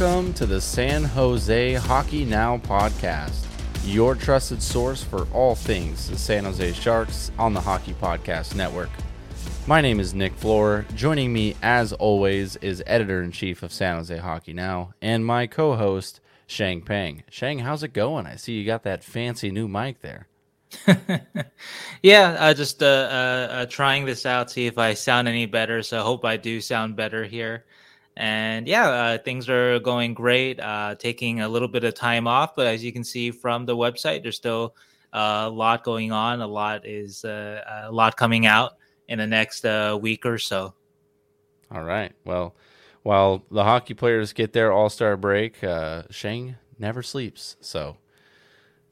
Welcome to the San Jose Hockey Now podcast, your trusted source for all things the San Jose Sharks on the Hockey Podcast Network. My name is Nick Flohr. Joining me, as always, is editor in chief of San Jose Hockey Now and my co host, Sheng Peng. Sheng, how's it going? I see you got that fancy new mic there. yeah, uh, just uh, uh, trying this out, see if I sound any better. So I hope I do sound better here. And yeah, uh, things are going great. Uh, taking a little bit of time off, but as you can see from the website, there's still uh, a lot going on. A lot is uh, a lot coming out in the next uh, week or so. All right. Well, while the hockey players get their All Star break, Sheng never sleeps, so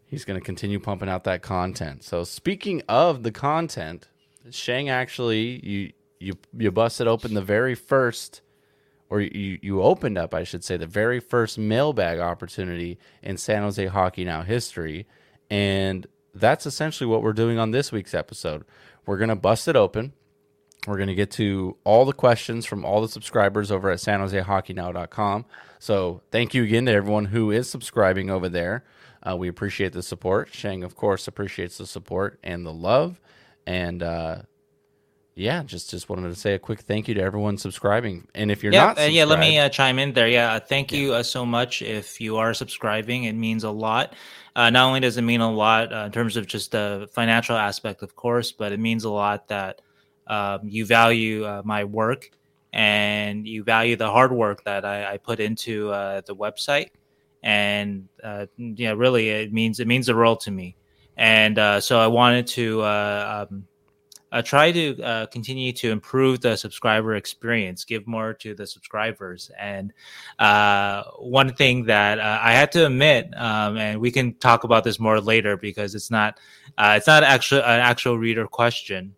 he's going to continue pumping out that content. So speaking of the content, Sheng actually you you you busted open the very first or you, you opened up, I should say, the very first mailbag opportunity in San Jose Hockey Now history. And that's essentially what we're doing on this week's episode. We're going to bust it open. We're going to get to all the questions from all the subscribers over at sanjosehockeynow.com. So thank you again to everyone who is subscribing over there. Uh, we appreciate the support. Sheng, of course, appreciates the support and the love. And uh, yeah, just just wanted to say a quick thank you to everyone subscribing. And if you're yeah, not, uh, yeah, let me uh, chime in there. Yeah, uh, thank you uh, so much. If you are subscribing, it means a lot. Uh, not only does it mean a lot uh, in terms of just the financial aspect, of course, but it means a lot that um, you value my work and you value the hard work that I, I put into the website. And yeah, really, it means it means the world to me. And so I wanted to. Um, uh, try to uh, continue to improve the subscriber experience, give more to the subscribers. And uh, one thing that uh, I had to admit, um, and we can talk about this more later because it's not uh, it's not actually an actual reader question.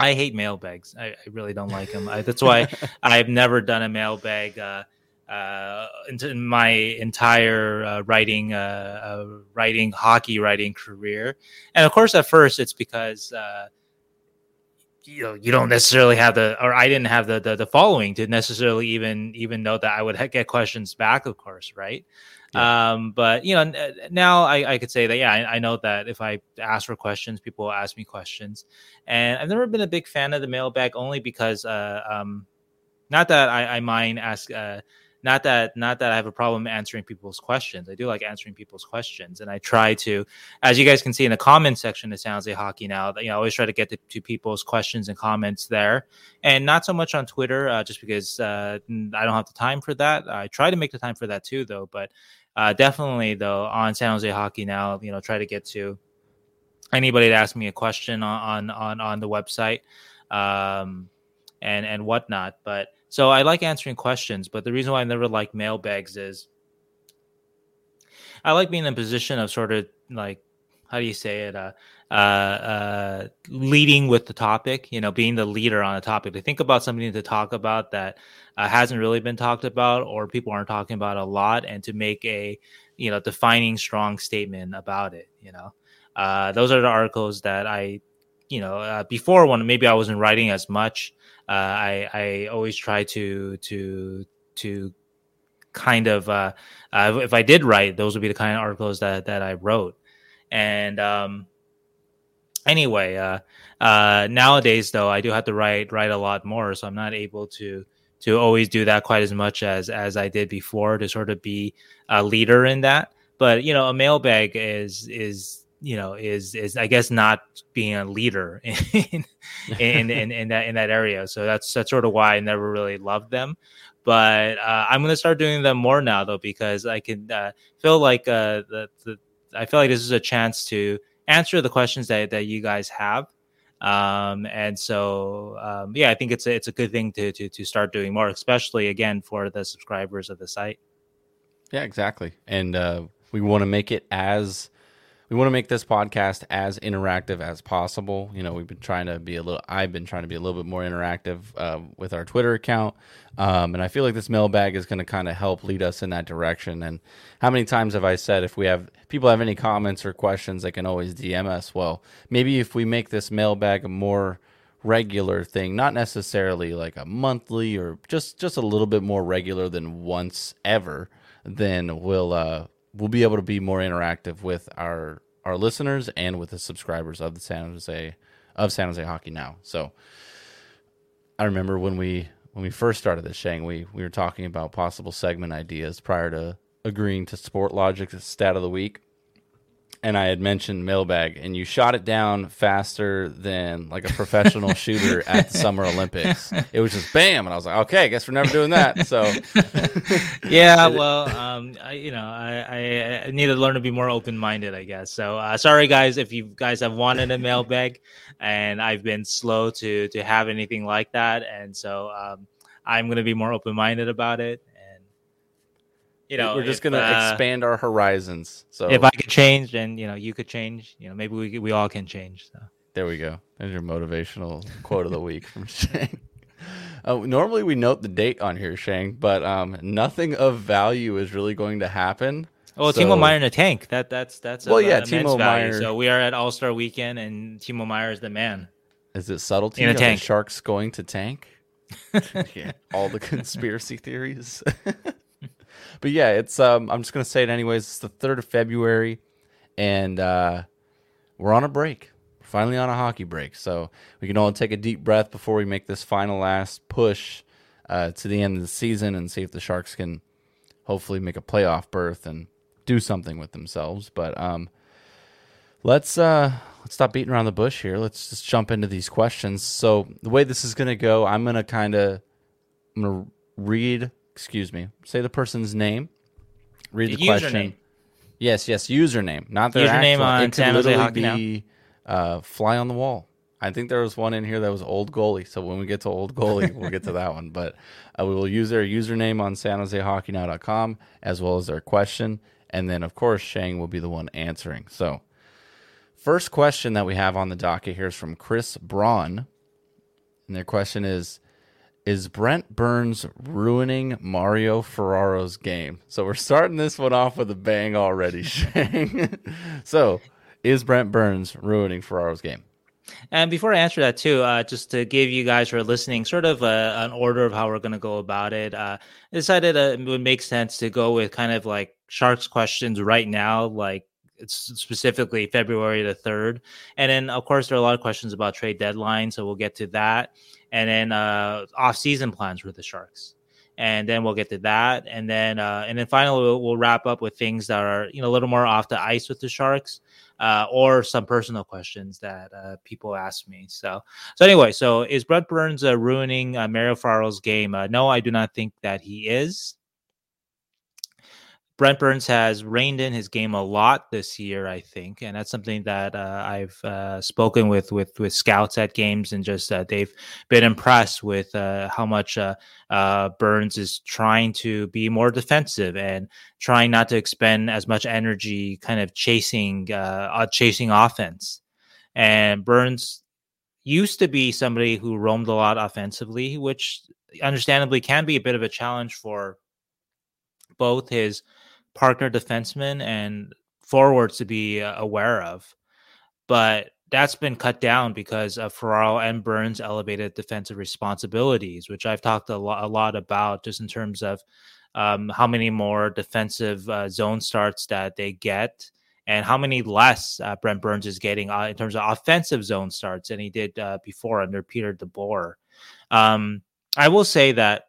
I hate mailbags. I, I really don't like them. I, that's why I've never done a mailbag uh, in my entire writing writing hockey writing career. And of course, at first, it's because you know you don't necessarily have the or I didn't have the the, the following to necessarily even even know that I would get questions back of course right yeah. um but you know now I, I could say that yeah I, I, know that if I ask for questions people will ask me questions and I've never been a big fan of the mailbag only because uh um not that I, I mind ask uh not that not that I have a problem answering people's questions. I do like answering people's questions, and I try to, as you guys can see in the comment section of San Jose Hockey now, you know, I always try to get to, to people's questions and comments there, and not so much on Twitter, uh, just because uh, I don't have the time for that. I try to make the time for that too, though, but uh, definitely though on San Jose Hockey now, you know, try to get to anybody to ask me a question on on on, on the website. Um, and and whatnot. But so I like answering questions, but the reason why I never like mailbags is I like being in a position of sort of like how do you say it? Uh, uh, uh, leading with the topic, you know, being the leader on a topic. To think about something to talk about that uh, hasn't really been talked about or people aren't talking about a lot, and to make a, you know, defining strong statement about it. You know, uh, those are the articles that I, you know, uh, before when maybe I wasn't writing as much, uh, I I always try to to to kind of uh, uh, if I did write, those would be the kind of articles that that I wrote. And um, anyway, uh, uh, nowadays though, I do have to write write a lot more, so I'm not able to to always do that quite as much as as I did before to sort of be a leader in that. But you know, a mailbag is is you know is is I guess not being a leader in in, in, in that in that area. So that's that's sort of why I never really loved them. But uh, I'm gonna start doing them more now though because I can uh, feel like uh, the, the I feel like this is a chance to answer the questions that that you guys have. Um, and so, um, yeah, I think it's a, it's a good thing to, to, to start doing more, especially again for the subscribers of the site. Yeah, exactly. And uh, we want to make it as we want to make this podcast as interactive as possible. You know, we've been trying to be a little. I've been trying to be a little bit more interactive uh, with our Twitter account, um, and I feel like this mailbag is going to kind of help lead us in that direction. And how many times have I said if we have people have any comments or questions, they can always DM us. Well, maybe if we make this mailbag a more regular thing, not necessarily like a monthly or just just a little bit more regular than once ever, then we'll uh, we'll be able to be more interactive with our our listeners and with the subscribers of the San Jose of San Jose Hockey Now. So I remember when we when we first started this, Sheng, we we were talking about possible segment ideas prior to agreeing to Sportlogiq's stat of the week and I had mentioned mailbag, and you shot it down faster than like a professional shooter at the Summer Olympics. It was just bam, and I was like, okay, I guess we're never doing that. So, yeah, well, um, I, you know, I, I need to learn to be more open minded, I guess. So, uh, sorry guys if you guys have wanted a mailbag, and I've been slow to to have anything like that, and so um, I'm going to be more open minded about it you know, we're just gonna uh, expand our horizons. So if I could change, and you know, you could change. You know, maybe we we all can change. So there we go. There's your motivational quote of the week from Sheng. Uh, normally we note the date on here, Sheng, but um, nothing of value is really going to happen. Oh, so, Timo Meier in a tank. That that's that's well, yeah, Timo Meier. So we are at All Star Weekend, and Timo Meier is the man. Is it subtlety in a tank. Sharks going to tank? yeah, all the conspiracy theories. but yeah, it's um I'm just gonna say it anyways. It's the third of February, and uh, we're on a break. We're finally on a hockey break, so we can all take a deep breath before we make this final last push uh, to the end of the season and see if the Sharks can hopefully make a playoff berth and do something with themselves. But um, let's uh, let's stop beating around the bush here. Let's just jump into these questions. So the way this is gonna go, I'm gonna kind of I'm gonna read excuse me, say the person's name, read the, the question. Yes, yes, username, not their username actual. on it San Jose Hockey be, uh, fly on the wall. I think there was one in here that was old goalie. So when we get to old goalie, we'll get to that one. But uh, we will use their username on San Jose Hockey Now.com as well as their question. And then, of course, Sheng will be the one answering. So, first question that we have on the docket here is from Chris Braun. And their question is is Brent Burns ruining Mario Ferraro's game? So we're starting this one off with a bang already, Sheng. so is Brent Burns ruining Ferraro's game? And before I answer that too, uh, just to give you guys who are listening sort of a, uh, an order of how we're going to go about it, uh, I decided uh, it would make sense to go with kind of like Sharks questions right now, like specifically February the 3rd. And then, of course, there are a lot of questions about trade deadline. So we'll get to that and then uh, off-season plans for the Sharks, and then we'll get to that, and then uh, and then finally we'll, we'll, wrap up with things that are you know a little more off the ice with the Sharks, uh, or some personal questions that uh, people ask me. So so anyway, so is Brent Burns uh, ruining uh, Mario Ferraro's game? Uh, no, I do not think that he is. Brent Burns has reined in his game a lot this year, I think, and that's something that uh, I've uh, spoken with with with scouts at games, and just uh, they've been impressed with uh, how much uh, uh, Burns is trying to be more defensive and trying not to expend as much energy, kind of chasing chasing offense. And Burns used to be somebody who roamed a lot offensively, which understandably can be a bit of a challenge for both his partner defensemen and forwards to be uh, aware of. But that's been cut down because of Ferraro and Burns' elevated defensive responsibilities, which I've talked a lot, a lot about just in terms of um, how many more defensive uh, zone starts that they get and how many less uh, Brent Burns is getting uh, in terms of offensive zone starts than he did uh, before under Peter DeBoer. Um, I will say that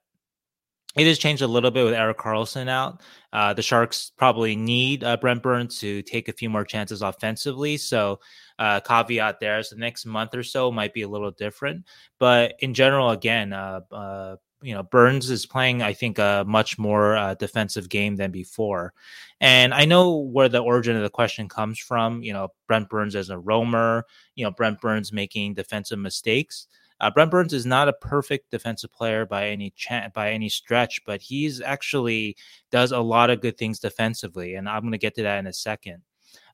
it has changed a little bit with Erik Karlsson out. Uh, the Sharks probably need uh, Brent Burns to take a few more chances offensively. So, uh, caveat there. So, the next month or so might be a little different. But in general, again, uh, uh, you know Burns is playing, I think, a much more uh, defensive game than before. And I know where the origin of the question comes from. You know, Brent Burns as a roamer. You know, Brent Burns making defensive mistakes. Uh, Brent Burns is not a perfect defensive player by any cha- by any stretch, but he's actually does a lot of good things defensively, and I'm going to get to that in a second.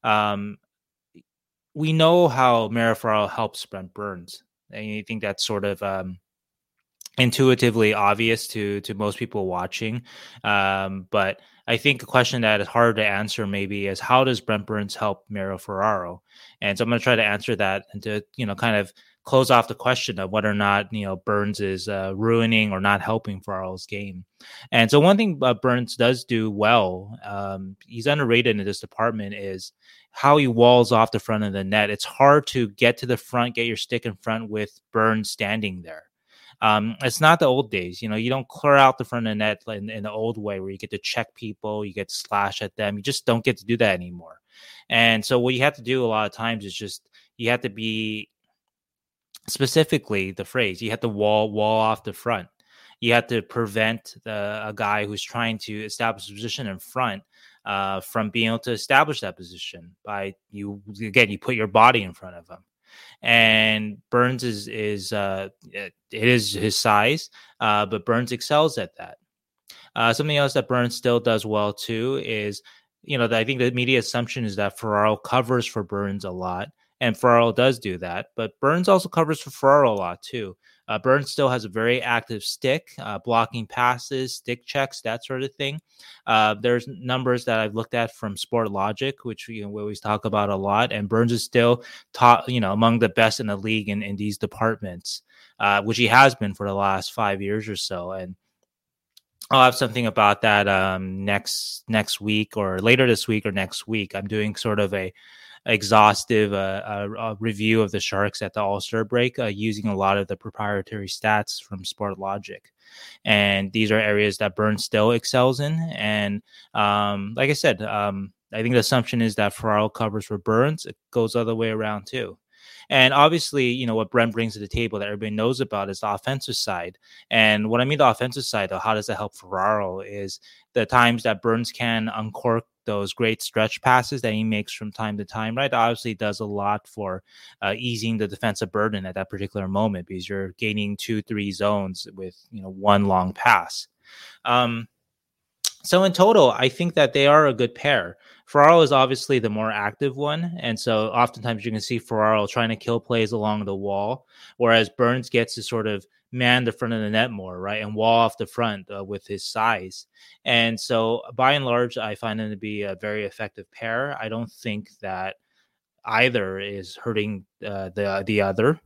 Um, we know how Mario Ferraro helps Brent Burns, and I think that's sort of um, intuitively obvious to to most people watching. Um, but I think a question that is hard to answer maybe is how does Brent Burns help Mario Ferraro? And so I'm going to try to answer that and to you know kind of close off the question of whether or not you know Burns is uh, ruining or not helping Ferraro's game. And so one thing uh, Burns does do well, um, he's underrated in this department, is how he walls off the front of the net. It's hard to get to the front, get your stick in front with Burns standing there. Um, it's not the old days. You know, you don't clear out the front of the net in, in the old way where you get to check people, you get to slash at them. You just don't get to do that anymore. And so what you have to do a lot of times is just you have to be specifically the phrase you have to wall wall off the front. You have to prevent a guy who's trying to establish a position in front uh, from being able to establish that position by you again you put your body in front of him and Burns is is uh, it is his size, uh, but Burns excels at that. Uh, something else that Burns still does well too is, you know, I think the media assumption is that Ferraro covers for Burns a lot, and Ferraro does do that, but Burns also covers for Ferraro a lot too. Uh, Burns still has a very active stick, uh, blocking passes, stick checks, that sort of thing. Uh, there's numbers that I've looked at from Sportlogiq, which you know, we always talk about a lot, and Burns is still top, you know, among the best in the league in, in these departments, uh, which he has been for the last five years or so. And I'll have something about that um, next next week or later this week or next week. I'm doing sort of a exhaustive uh, uh, review of the Sharks at the All Star break uh, using a lot of the proprietary stats from Sportlogiq. And these are areas that Burns still excels in. And um, like I said, um, I think the assumption is that Ferraro covers for Burns. It goes the other way around too. And obviously, you know, what Brent brings to the table that everybody knows about is the offensive side. And what I mean the offensive side, though, how does that help Ferraro is the times that Burns can uncork those great stretch passes that he makes from time to time, right? Obviously, does a lot for uh, easing the defensive burden at that particular moment because you're gaining two, three zones with you know one long pass. Um, so in total, I think that they are a good pair. Ferraro is obviously the more active one, and so oftentimes you can see Ferraro trying to kill plays along the wall, whereas Burns gets to sort of man the front of the net more, right, and wall off the front uh, with his size. And so, by and large, I find them to be a very effective pair. I don't think that either is hurting uh, the the other.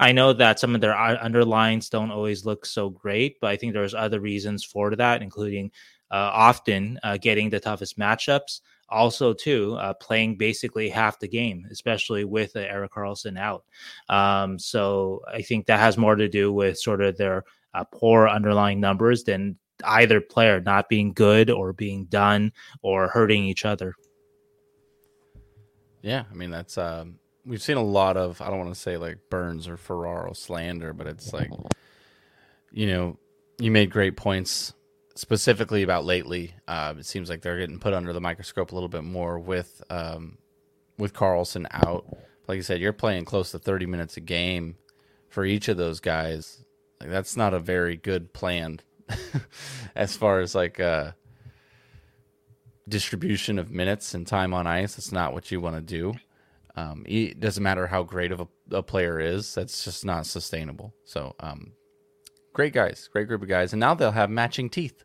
I know that some of their underlines don't always look so great, but I think there's other reasons for that, including uh, often uh, getting the toughest matchups. Also, too, uh, playing basically half the game, especially with uh, Erik Karlsson out. Um, so I think that has more to do with sort of their uh, poor underlying numbers than either player not being good or being done or hurting each other. Yeah, I mean that's um, we've seen a lot of I don't want to say like Burns or Ferraro slander, but it's like you know you made great points specifically about lately. Uh, it seems like they're getting put under the microscope a little bit more with um, with Karlsson out. Like you said, you're playing close to 30 minutes a game for each of those guys. Like that's not a very good plan as far as like uh, distribution of minutes and time on ice. It's not what you want to do. Um, it doesn't matter how great of a, a, player is. That's just not sustainable. So, um, great guys, great group of guys, and now they'll have matching teeth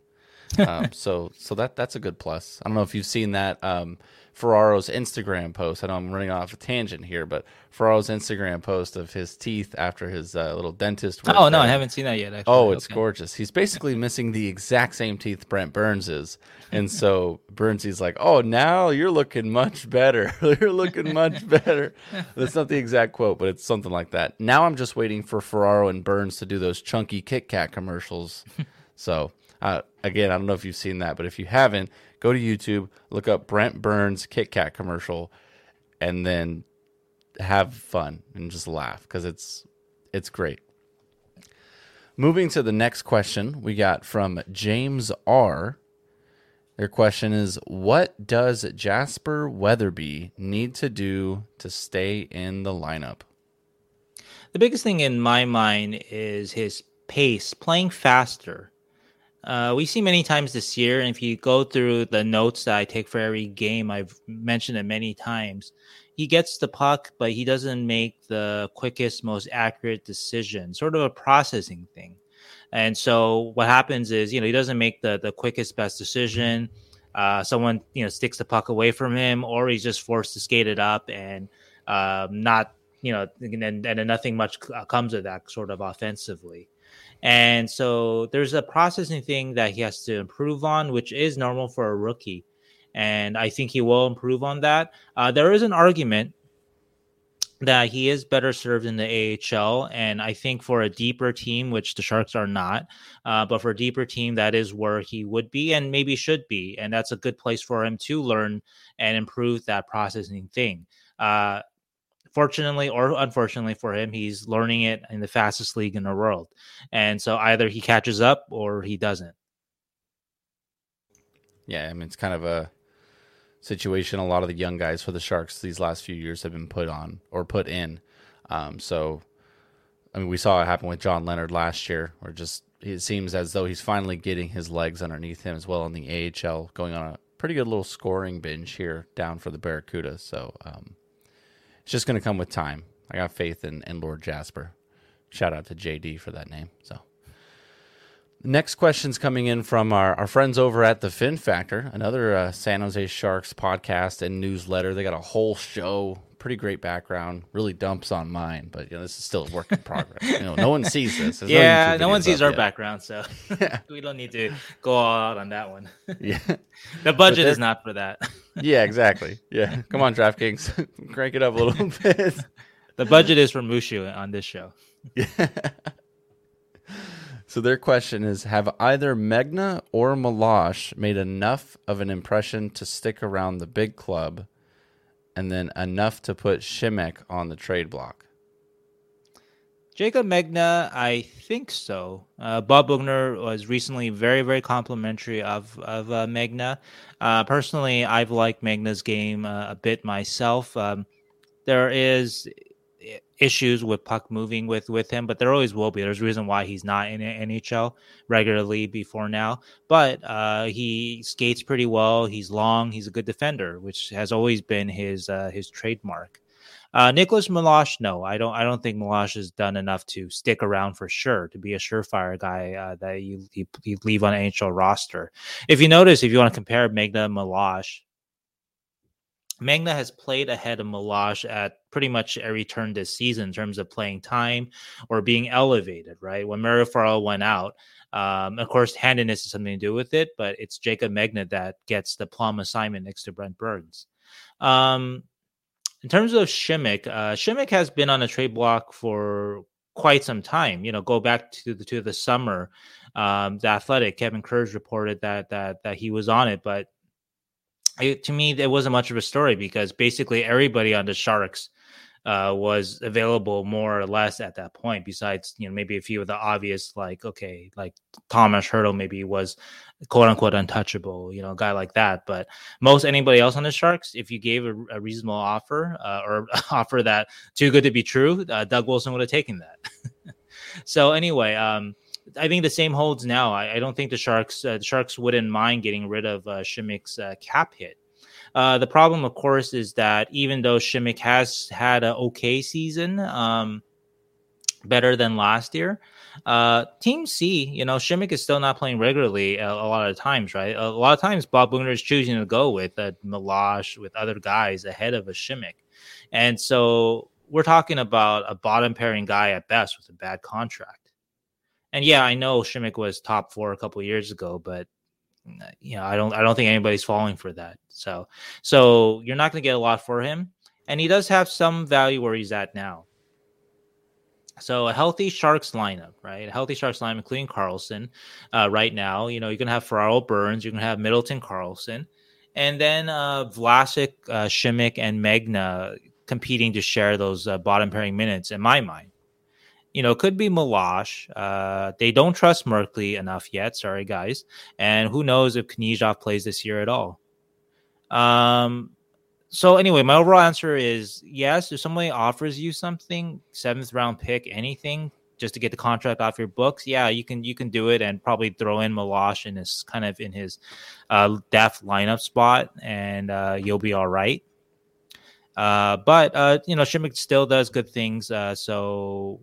um, so so that that's a good plus. I don't know if you've seen that um, Ferraro's Instagram post. I know I'm running off a tangent here, but Ferraro's Instagram post of his teeth after his uh, little dentist. Oh no, I haven't seen that yet. Actually. Oh, it's okay. gorgeous. He's basically missing the exact same teeth Brent Burns is, and so Burnsy's like, "Oh, now you're looking much better. you're looking much better." That's not the exact quote, but it's something like that. Now I'm just waiting for Ferraro and Burns to do those chunky Kit Kat commercials. so uh, again, I don't know if you've seen that, but if you haven't, go to YouTube, look up Brent Burns Kit Kat commercial, and then have fun and just laugh because it's it's great. Moving to the next question, we got from James R. Their question is What does Jasper Weatherby need to do to stay in the lineup? The biggest thing in my mind is his pace, playing faster. Uh, we see many times this year, and if you go through the notes that I take for every game, I've mentioned it many times. He gets the puck, but he doesn't make the quickest, most accurate decision, sort of a processing thing. And so what happens is, you know, he doesn't make the the quickest, best decision. Uh, someone, you know, sticks the puck away from him, or he's just forced to skate it up and um, not, you know, and, and nothing much uh, comes of that sort of offensively. And so there's a processing thing that he has to improve on, which is normal for a rookie. And I think he will improve on that. Uh, there is an argument that he is better served in the AHL. And I think for a deeper team, which the Sharks are not, uh, but for a deeper team, that is where he would be and maybe should be. And that's a good place for him to learn and improve that processing thing. Uh, fortunately or unfortunately for him, he's learning it in the fastest league in the world. And so either he catches up or he doesn't. Yeah, I mean, it's kind of a situation a lot of the young guys for the Sharks these last few years have been put on or put in. Um, so, I mean, we saw it happen with John Leonard last year, or just it seems as though he's finally getting his legs underneath him as well in the AHL, going on a pretty good little scoring binge here down for the Barracuda. So, um, it's just going to come with time. I got faith in, in Lord Jasper. Shout out to JD for that name. So, next question's coming in from our, our friends over at the Fin Factor, another uh, San Jose Sharks podcast and newsletter. They got a whole show, pretty great background. Really dumps on mine, but you know this is still a work in progress. you know, no one sees this. There's yeah, no, no one sees our yet. background, so we don't need to go all out on that one. yeah, the budget is not for that yeah, exactly. Yeah, come on, DraftKings, crank it up a little bit. the budget is for Mushu on this show. Yeah. So their question is: Have either Megna or Meloche made enough of an impression to stick around the big club, and then enough to put Simek on the trade block? Jacob Megna, I think so. Uh, Bob Boughner was recently very, very complimentary of of uh, Megna. Uh, personally, I've liked Megna's game uh, a bit myself. Um, there is issues with puck moving with with him, but there always will be. There's a reason why he's not in NHL regularly before now. But uh, he skates pretty well. He's long. He's a good defender, which has always been his uh, his trademark. Uh, Nicholas Meloche, no, I don't. I don't think Meloche has done enough to stick around for sure to be a surefire guy uh, that you, you, you leave on NHL roster. If you notice, if you want to compare Megna and Meloche, Megna has played ahead of Meloche at pretty much every turn this season in terms of playing time or being elevated. Right when Mario Ferraro went out, um, of course, handedness has something to do with it, but it's Jacob Megna that gets the plum assignment next to Brent Burns. Um, in terms of Simek, uh, Simek has been on a trade block for quite some time. You know, go back to the to the summer. Um, the Athletic, Kevin Kurz reported that that that he was on it, but it, to me, it wasn't much of a story because basically everybody on the Sharks uh, was available more or less at that point. Besides, you know, maybe a few of the obvious, like okay, like Thomas Hertl maybe was quote unquote untouchable, you know, a guy like that. But most anybody else on the Sharks, if you gave a, a reasonable offer uh, or offer that too good to be true, uh, Doug Wilson would have taken that. so anyway, um, I think the same holds now. I, I don't think the Sharks uh, the Sharks wouldn't mind getting rid of uh, Simek's uh, cap hit. Uh, the problem, of course, is that even though Simek has had an okay season, um, better than last year, uh, Team C, you know, Simek is still not playing regularly a, a, lot of times, right? A lot of times, Bob Boughner is choosing to go with a Meloche, with other guys ahead of a Simek. And so we're talking about a bottom pairing guy at best with a bad contract. And yeah, I know Simek was top four a couple years ago, but you know, I don't I don't think anybody's falling for that. So so you're not going to get a lot for him, and he does have some value where he's at now. So a healthy Sharks lineup, right? A healthy Sharks lineup, including Karlsson, uh, right now. You know, you're gonna have Ferraro Burns, you're gonna have Middleton Karlsson, and then uh, Vlasic, uh, Simek, and Megna competing to share those uh, bottom pairing minutes. In my mind, you know, could be Meloche. Uh, they don't trust Merkley enough yet. Sorry, guys. And who knows if Knyzhov plays this year at all. Um, so anyway, my overall answer is yes. If somebody offers you something, seventh round pick, anything, just to get the contract off your books, yeah, you can you can do it and probably throw in Meloche in his kind of in his uh, depth lineup spot, and uh, you'll be all right. Uh, but uh, you know, Simek still does good things. Uh, so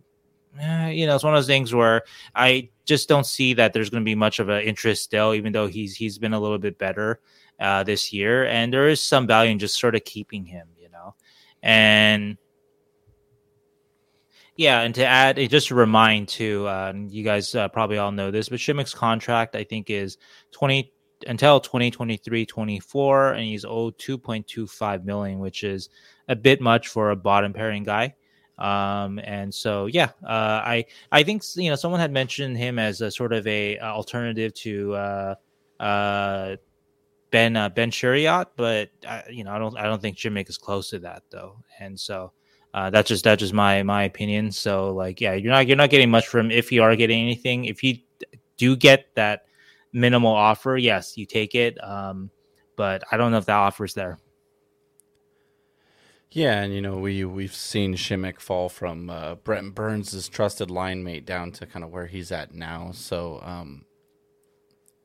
eh, you know, it's one of those things where I just don't see that there's going to be much of an interest still, even though he's he's been a little bit better uh, this year, and there is some value in just sort of keeping him, you know, and yeah, and to add, just to remind too, uh, you guys uh, probably all know this, but Simek's contract I think is twenty until 2023 24 and he's owed 2.25 million which is a bit much for a bottom pairing guy um, and so yeah uh, i i think you know someone had mentioned him as a sort of a, a alternative to uh, uh, ben uh, ben Chiarot, but I, you know i don't i don't think Simek is close to that though and so uh, that's just that's just my my opinion so like yeah you're not you're not getting much from if you are getting anything if you do get that minimal offer, yes, you take it. Um, but I don't know if that offer is there. Yeah, and you know we we've seen Simek fall from uh, Brent Burns' trusted line mate down to kind of where he's at now. So, um,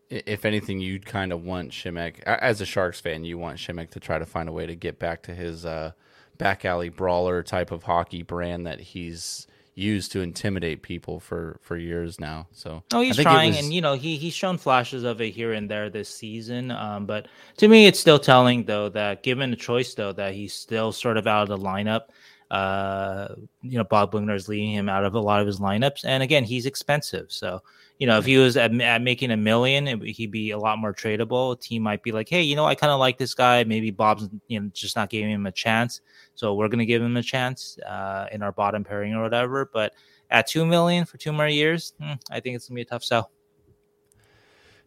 if anything, you'd kind of want Simek as a Sharks fan, you want Simek to try to find a way to get back to his uh, back alley brawler type of hockey brand that he's used to intimidate people for for years now. So oh, he's trying, was... and you know he he's shown flashes of it here and there this season. Um, but to me, it's still telling though that given the choice though that he's still sort of out of the lineup. Uh, you know, Bob Boughner is leading him out of a lot of his lineups, and again, he's expensive. So you know, if he was at, at making a million, it, he'd be a lot more tradable. A team might be like, hey, you know, I kind of like this guy. Maybe Bob's you know just not giving him a chance. So we're going to give him a chance uh, in our bottom pairing or whatever. But at two million for two more years, hmm, I think it's going to be a tough sell.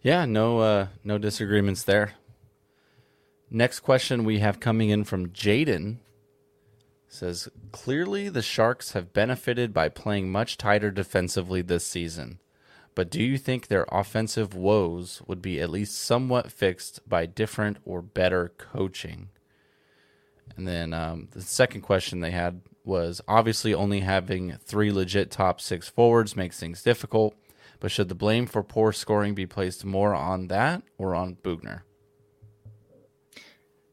Yeah, no, uh, no disagreements there. Next question we have coming in from Jaden says clearly the Sharks have benefited by playing much tighter defensively this season. But do you think their offensive woes would be at least somewhat fixed by different or better coaching? And then um, the second question they had was obviously only having three legit top six forwards makes things difficult, but should the blame for poor scoring be placed more on that or on Boughner?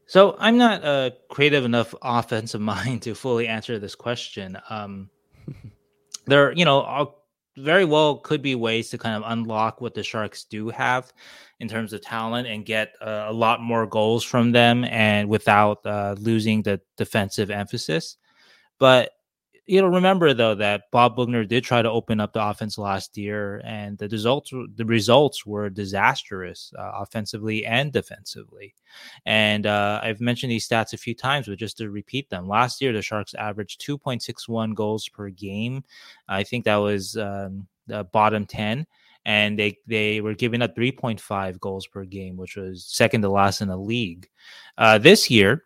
So I'm not a creative enough offensive mind to fully answer this question. Um, there, you know, very well could be ways to kind of unlock what the Sharks do have in terms of talent and get uh, a lot more goals from them and without uh, losing the defensive emphasis. But you know, remember though that Bob Boughner did try to open up the offense last year, and the results the results were disastrous uh, offensively and defensively. And uh, I've mentioned these stats a few times, but just to repeat them, last year the Sharks averaged 2.61 goals per game. I think that was um, the bottom ten and they they were giving up 3.5 goals per game, which was second to last in the league. Uh, this year,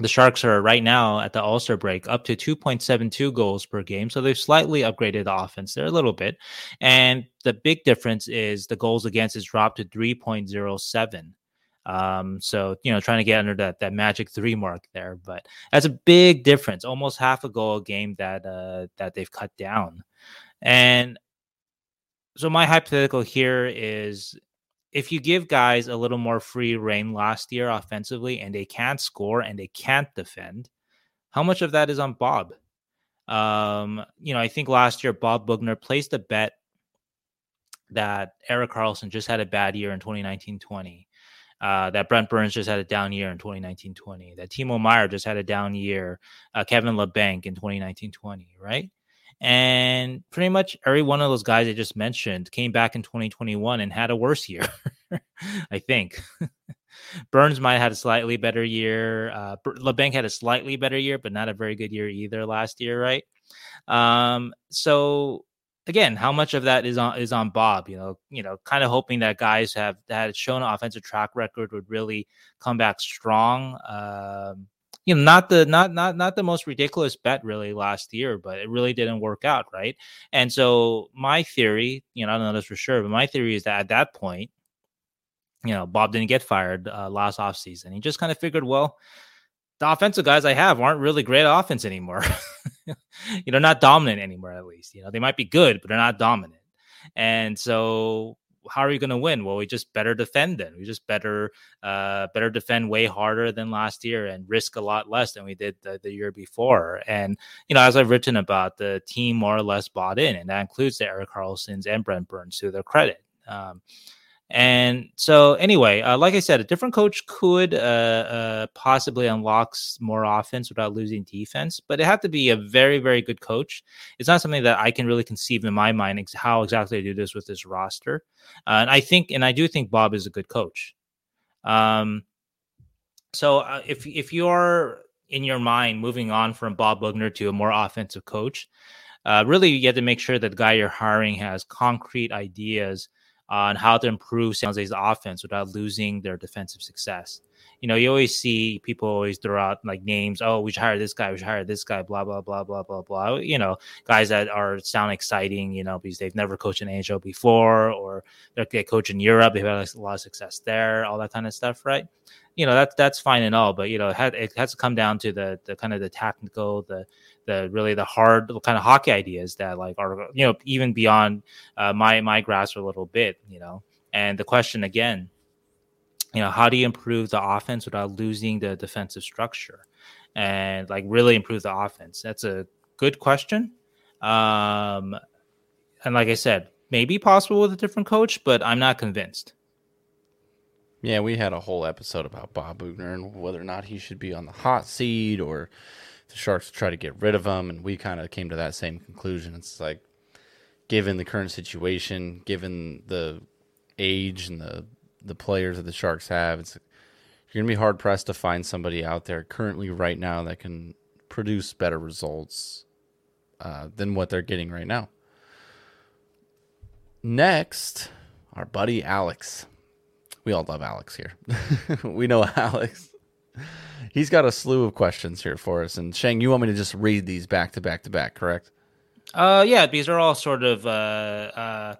the Sharks are right now at the All Star break up to 2.72 goals per game. So they've slightly upgraded the offense there a little bit. And the big difference is the goals against is dropped to 3.07. Um, so you know, trying to get under that that magic three mark there, but that's a big difference, almost half a goal a game that uh, that they've cut down. And so my hypothetical here is if you give guys a little more free reign last year offensively and they can't score and they can't defend, how much of that is on Bob? Um, you know, I think last year Bob Boughner placed a bet that Erik Karlsson just had a bad year in 2019-20. Uh, that Brent Burns just had a down year in 2019-20. That Timo Meier just had a down year. Uh, Kevin Labanc in 2019-20, right? And pretty much every one of those guys I just mentioned came back in 2021 and had a worse year, I think. Burns might have had a slightly better year. Uh, Labanc had a slightly better year, but not a very good year either last year, right? Um, so again, how much of that is on is on Bob? You know, you know, kind of hoping that guys have that shown an offensive track record would really come back strong. Um, you know not the not not not the most ridiculous bet really last year, but it really didn't work out, right? And so my theory, you know, I don't know this for sure, but my theory is that at that point, you know, Bob didn't get fired uh, last offseason. He just kind of figured, well, the offensive guys I have aren't really great offense anymore. you know, not dominant anymore, at least. You know, they might be good, but they're not dominant. And so how are you going to win? Well, we just better defend then. We just better uh better defend way harder than last year and risk a lot less than we did the, the year before. And you know, as I've written about, the team more or less bought in, and that includes the Erik Karlsson's and Brent Burns to their credit. Um, and so, anyway, uh, like I said, a different coach could uh, uh, possibly unlock more offense without losing defense, but it had to be a very, very good coach. It's not something that I can really conceive in my mind ex- how exactly I do this with this roster. Uh, and I think, and I do think Bob is a good coach. Um, so uh, if if you're in your mind moving on from Bob Boughner to a more offensive coach, uh, really you have to make sure that the guy you're hiring has concrete ideas on how to improve San Jose's offense without losing their defensive success. You know, you always see people always throw out like names. Oh, we should hire this guy. We should hire this guy. Blah blah blah blah blah blah. You know, guys that are sound exciting. You know, because they've never coached an NHL before, or they coach in Europe. They've had a lot of success there. All that kind of stuff, right? You know, that's that's fine and all, but you know, it, has to come down to the the kind of the technical, the the really the hard kind of hockey ideas that like are you know even beyond uh, my my grasp a little bit you know? And the question again you know how do you improve the offense without losing the defensive structure? And like really improve the offense? That's a good question. Um and like i said maybe possible with a different coach but i'm not convinced. Yeah we had a whole episode about bob boughner and whether or not he should be on the hot seat or the Sharks try to get rid of them, and we kind of came to that same conclusion. It's like, given the current situation, given the age and the the players that the Sharks have, it's you're gonna be hard pressed to find somebody out there currently right now that can produce better results uh, than what they're getting right now. Next, our buddy Alex. We all love Alex here. we know Alex he's got a slew of questions here for us. And Sheng, you want me to just read these back to back to back, correct? Uh, yeah, these are all sort of uh,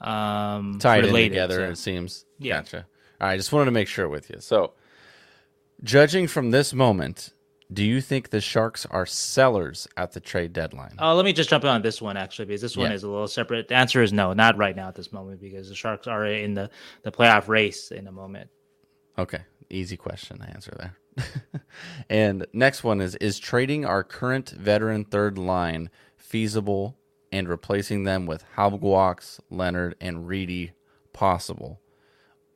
uh, um, tied related, in together. So. It seems. Yeah. Gotcha. All right, just wanted to make sure with you. So, judging from this moment, do you think the Sharks are sellers at the trade deadline? Oh, let me just jump in on this one actually, because this one yeah. is a little separate. The answer is no, not right now at this moment, because the Sharks are in the the playoff race in a moment. Okay, easy question to answer there. and next one is Is trading our current veteran third line feasible and replacing them with Halbgewachs, Leonard, and Reedy possible?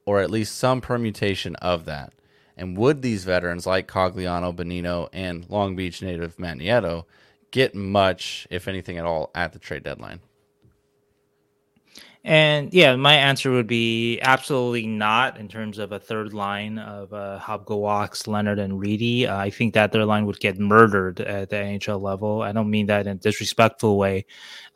Or at least some permutation of that? And would these veterans like Cogliano, Bonino, and Long Beach native Matt Nieto get much, if anything at all, at the trade deadline? And yeah, my answer would be absolutely not in terms of a third line of uh, Halbgewachs, Leonard, and Reedy. Uh, I think that their line would get murdered at the NHL level. I don't mean that in a disrespectful way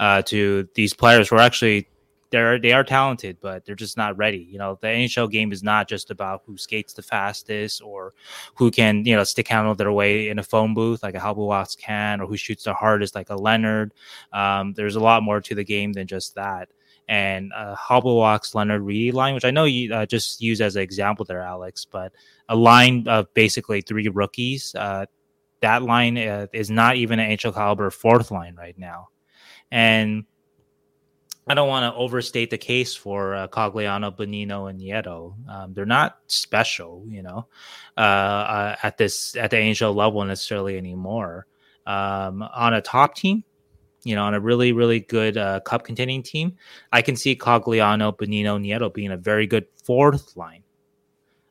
uh, to these players who are actually they're they are talented, but they're just not ready. You know, the NHL game is not just about who skates the fastest or who can you know stick handle their way in a phone booth like a Halbgewachs can, or who shoots the hardest like a Leonard. Um, there's a lot more to the game than just that and uh, Halbgewachs Leonard Reedy line, which I know you uh, just used as an example there, Alex, but a line of basically three rookies. Uh, that line uh, is not even an NHL caliber fourth line right now, and I don't want to overstate the case for uh, Cogliano, Bonino, and Nieto. Um, they're not special, you know, uh, uh, at this at the NHL level necessarily anymore. Um, on a top team, you know, on a really, really good uh, cup contending team, I can see Cogliano, Bonino, Nieto being a very good fourth line.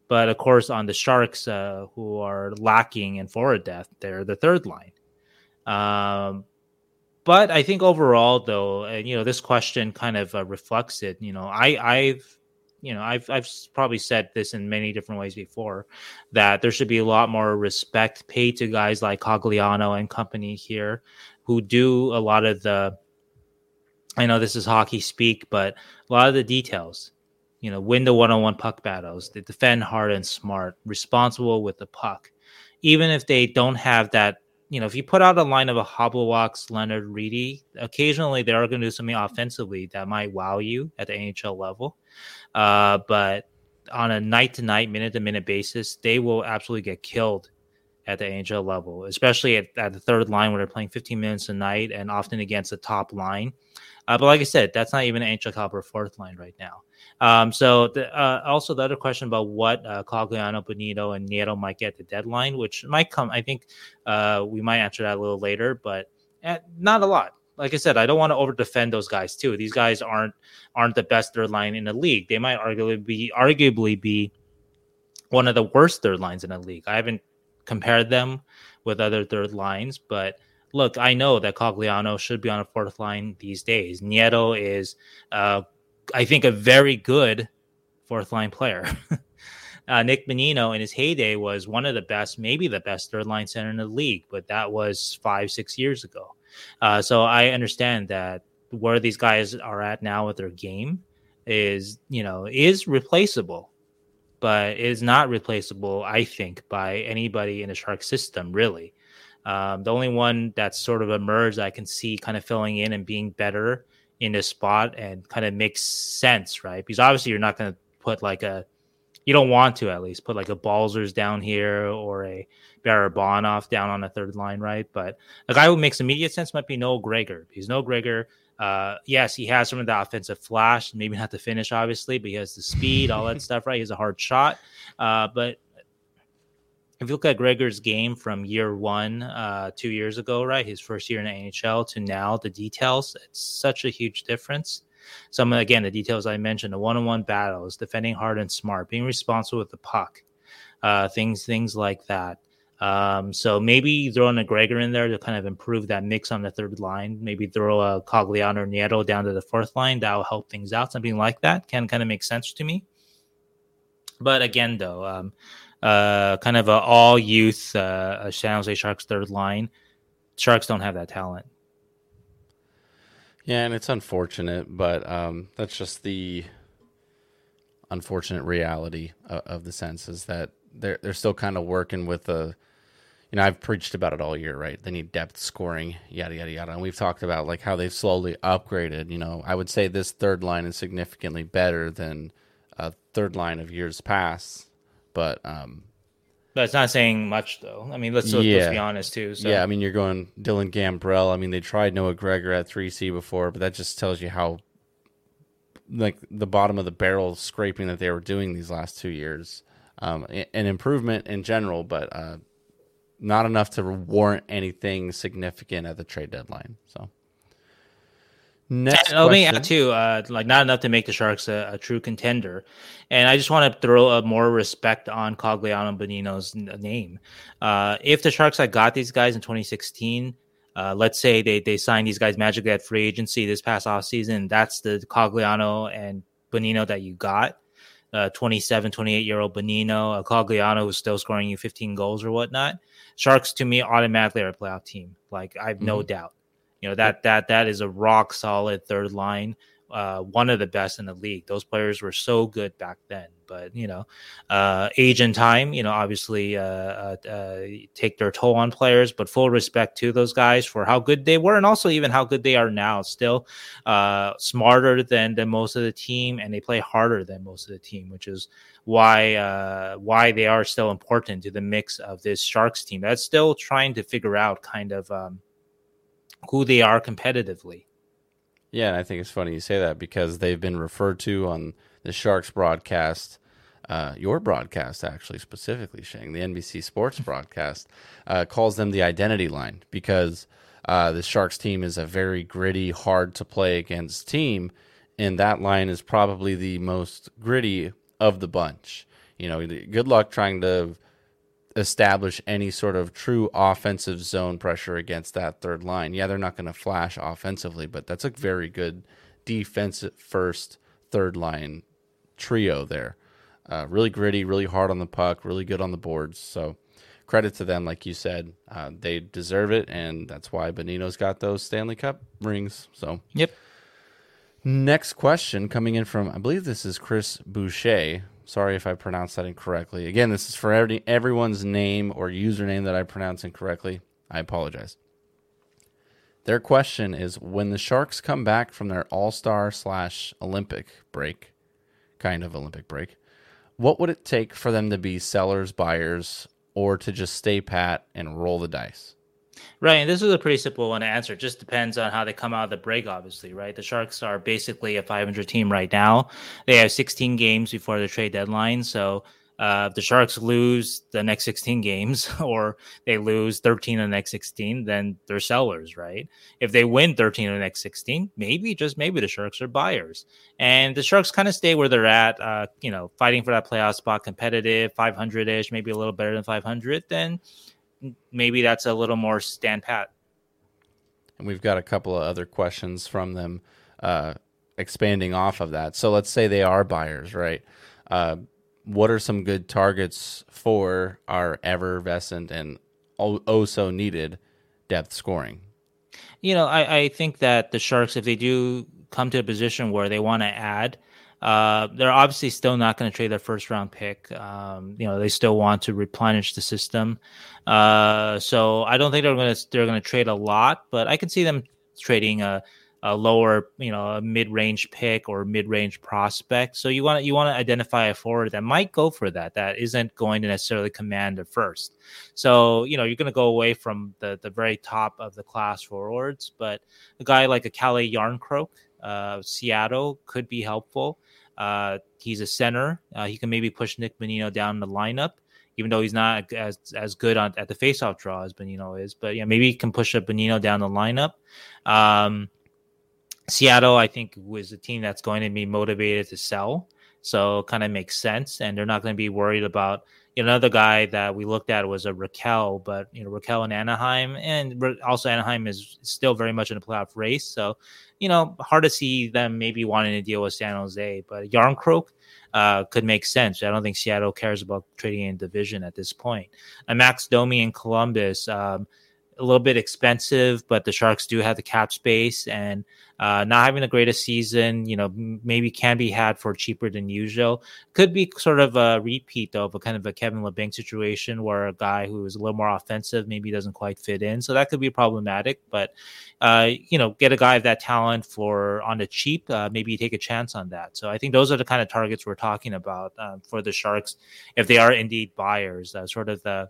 But of course, on the Sharks, uh, who are lacking in forward depth, they're the third line. Um, but I think overall, though, and you know, this question kind of uh, reflects it. You know, I, I've, you know, I've I've probably said this in many different ways before that there should be a lot more respect paid to guys like Cogliano and company here who do a lot of the I know this is hockey speak, but a lot of the details, you know, win the one-on-one puck battles, they defend hard and smart, responsible with the puck. even if they don't have that, you know, if you put out a line of a Halbgewachs, Leonard Reedy, occasionally they are going to do something offensively that might wow you at the NHL level. Uh, but on a night to night, minute to minute basis, they will absolutely get killed at the NHL level, especially at, at, the third line where they're playing 15 minutes a night and often against the top line. Uh, but like I said, that's not even an NHL caliber fourth line right now. Um, so the, uh, also the other question about what uh, Cogliano, Bonino, and Nieto might get the deadline, which might come. I think uh, we might answer that a little later, but eh, not a lot. Like I said, I don't want to over defend those guys too. These guys aren't aren't the best third line in the league. They might arguably be arguably be one of the worst third lines in the league. I haven't compared them with other third lines, but look, I know that Cogliano should be on a fourth line these days. Nieto is uh, I think, a very good fourth line player. uh, Nick Bonino in his heyday was one of the best, maybe the best third line center in the league, but that was five, six years ago. Uh, so I understand that where these guys are at now with their game is, you know, is replaceable, but is not replaceable, I think, by anybody in the Shark system, really. Um, the only one that's sort of emerged I can see kind of filling in and being better in this spot and kind of makes sense, right? Because obviously you're not going to put like a, you don't want to at least put like a Balcers down here or a Barabanov down on the third line, right? But a guy who makes immediate sense might be Noah Gregor. Because Noah Gregor, uh, yes, he has some of the offensive flash, maybe not the finish, obviously, but he has the speed, all that stuff, right? He's a hard shot. Uh, but if you look at Gregor's game from year one, uh, two years ago, right, his first year in the NHL to now, the details, it's such a huge difference. Some again, the details I mentioned, the one-on-one battles, defending hard and smart, being responsible with the puck, uh, things, things like that. Um, so maybe throwing a Gregor in there to kind of improve that mix on the third line. Maybe throw a Cogliano or Nieto down to the fourth line. That will help things out. Something like that can kind of make sense to me. But again, though, um, uh, kind of a all youth uh, San Jose Sharks third line. Sharks don't have that talent. Yeah, and it's unfortunate, but um, that's just the unfortunate reality of, of, the sense is that they're they're still kind of working with a. You know, I've preached about it all year, right? They need depth scoring, yada yada yada, and we've talked about like how they've slowly upgraded. You know, I would say this third line is significantly better than a third line of years past but um, that's not saying much though. I mean, let's, yeah. let's be honest too. So. Yeah, I mean, you're going Dylan Gambrell. I mean, they tried Noah Gregor at three C before, but that just tells you how like the bottom of the barrel scraping that they were doing these last two years. Um, an improvement in general, but uh, not enough to warrant anything significant at the trade deadline. So Next let me add too, uh, like not enough to make the Sharks a, a, true contender, and I just want to throw a more respect on Cogliano Bonino's name. Uh, if the Sharks had got these guys in 2016, uh, let's say they they signed these guys magically at free agency this past off season, that's the Cogliano and Bonino that you got. Uh, 27, 28 year old Bonino, a Cogliano who's still scoring you 15 goals or whatnot. Sharks to me automatically are a playoff team. Like I have no mm-hmm. doubt. You know that that that is a rock solid third line, uh, one of the best in the league. Those players were so good back then. But you know, uh, age and time, you know, obviously uh, uh, uh, take their toll on players. But full respect to those guys for how good they were, and also even how good they are now. Still uh, smarter than than most of the team, and they play harder than most of the team, which is why why they are still important to the mix of this Sharks team. That's still trying to figure out kind of. Um, who they are competitively. Yeah, and I think it's funny you say that because they've been referred to on the Sharks broadcast, uh, your broadcast actually specifically, Sheng, the NBC Sports broadcast uh, calls them the identity line because uh, the Sharks team is a very gritty, hard to play against team, and that line is probably the most gritty of the bunch. You know, good luck trying to establish any sort of true offensive zone pressure against that third line. Yeah, they're not going to flash offensively, but that's a very good defensive first third line trio there. Uh, really gritty, really hard on the puck, really good on the boards. So credit to them, like you said, uh, they deserve it, and that's why Bonino's got those Stanley Cup rings. So yep. Next question coming in from I believe this is Chris Boucher Sorry if I pronounced that incorrectly. Again, this is for every, everyone's name or username that I pronounce incorrectly. I apologize. Their question is when the Sharks come back from their All Star slash Olympic break, kind of Olympic break, what would it take for them to be sellers, buyers, or to just stay pat and roll the dice? Right, and this is a pretty simple one to answer. It just depends on how they come out of the break, obviously, right? The Sharks are basically a 500 team right now. They have 16 games before the trade deadline, so uh, if the Sharks lose the next 16 games or they lose 13 of the next 16, then they're sellers, right? If they win 13 of the next 16, maybe, just maybe the Sharks are buyers. And the Sharks kind of stay where they're at, uh, you know, fighting for that playoff spot, competitive, 500 ish, maybe a little better than 500, then maybe that's a little more stand pat. And we've got a couple of other questions from them uh, expanding off of that. So let's say they are buyers, right? Uh, what are some good targets for our effervescent and oh so needed depth scoring? You know, I, I think that the Sharks, if they do come to a position where they want to add, uh, they're obviously still not going to trade their first round pick. Um, you know, they still want to replenish the system. Uh, so I don't think they're going to they're going to trade a lot, but I can see them trading a a lower, you know, a mid-range pick or mid-range prospect. So you want you want to identify a forward that might go for that. That isn't going to necessarily command the first. So you know you're going to go away from the the very top of the class forwards, but a guy like a Calle Jarnkrok, uh, Seattle could be helpful. Uh, he's a center. Uh, he can maybe push Nick Bonino down the lineup even though he's not as as good on at the faceoff draw as Bonino is. But yeah, maybe he can push a Bonino down the lineup. Um, Seattle, I think, was a team that's going to be motivated to sell. So kind of makes sense. And they're not going to be worried about you know, another guy that we looked at was a Rakell, but you know, Rakell in Anaheim and also Anaheim is still very much in a playoff race. So, you know, hard to see them maybe wanting to deal with San Jose, but Jarnkrok uh, could make sense. I don't think Seattle cares about trading in division at this point. And Max Domi in Columbus, um, a little bit expensive, but the Sharks do have the cap space and uh, not having the greatest season, you know, maybe can be had for cheaper than usual. Could be sort of a repeat though of a kind of a Kevin Labanc situation where a guy who is a little more offensive maybe doesn't quite fit in. So that could be problematic. But uh, you know, get a guy of that talent for on the cheap, uh, maybe take a chance on that. So I think those are the kind of targets we're talking about um, for the Sharks if they are indeed buyers. Uh, sort of the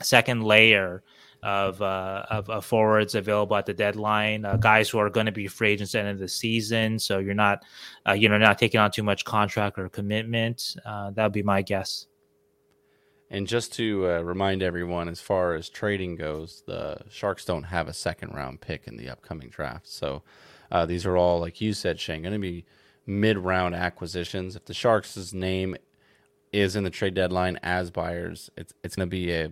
second layer of, uh, of, of forwards available at the deadline, uh, guys who are going to be free agents at the end of the season. So you're not, uh, you know, not taking on too much contract or commitment. Uh, that would be my guess. And just to uh, remind everyone, as far as trading goes, the Sharks don't have a second round pick in the upcoming draft. So uh, these are all, like you said, Sheng, going to be mid round acquisitions. If the Sharks' name is in the trade deadline as buyers, it's it's going to be a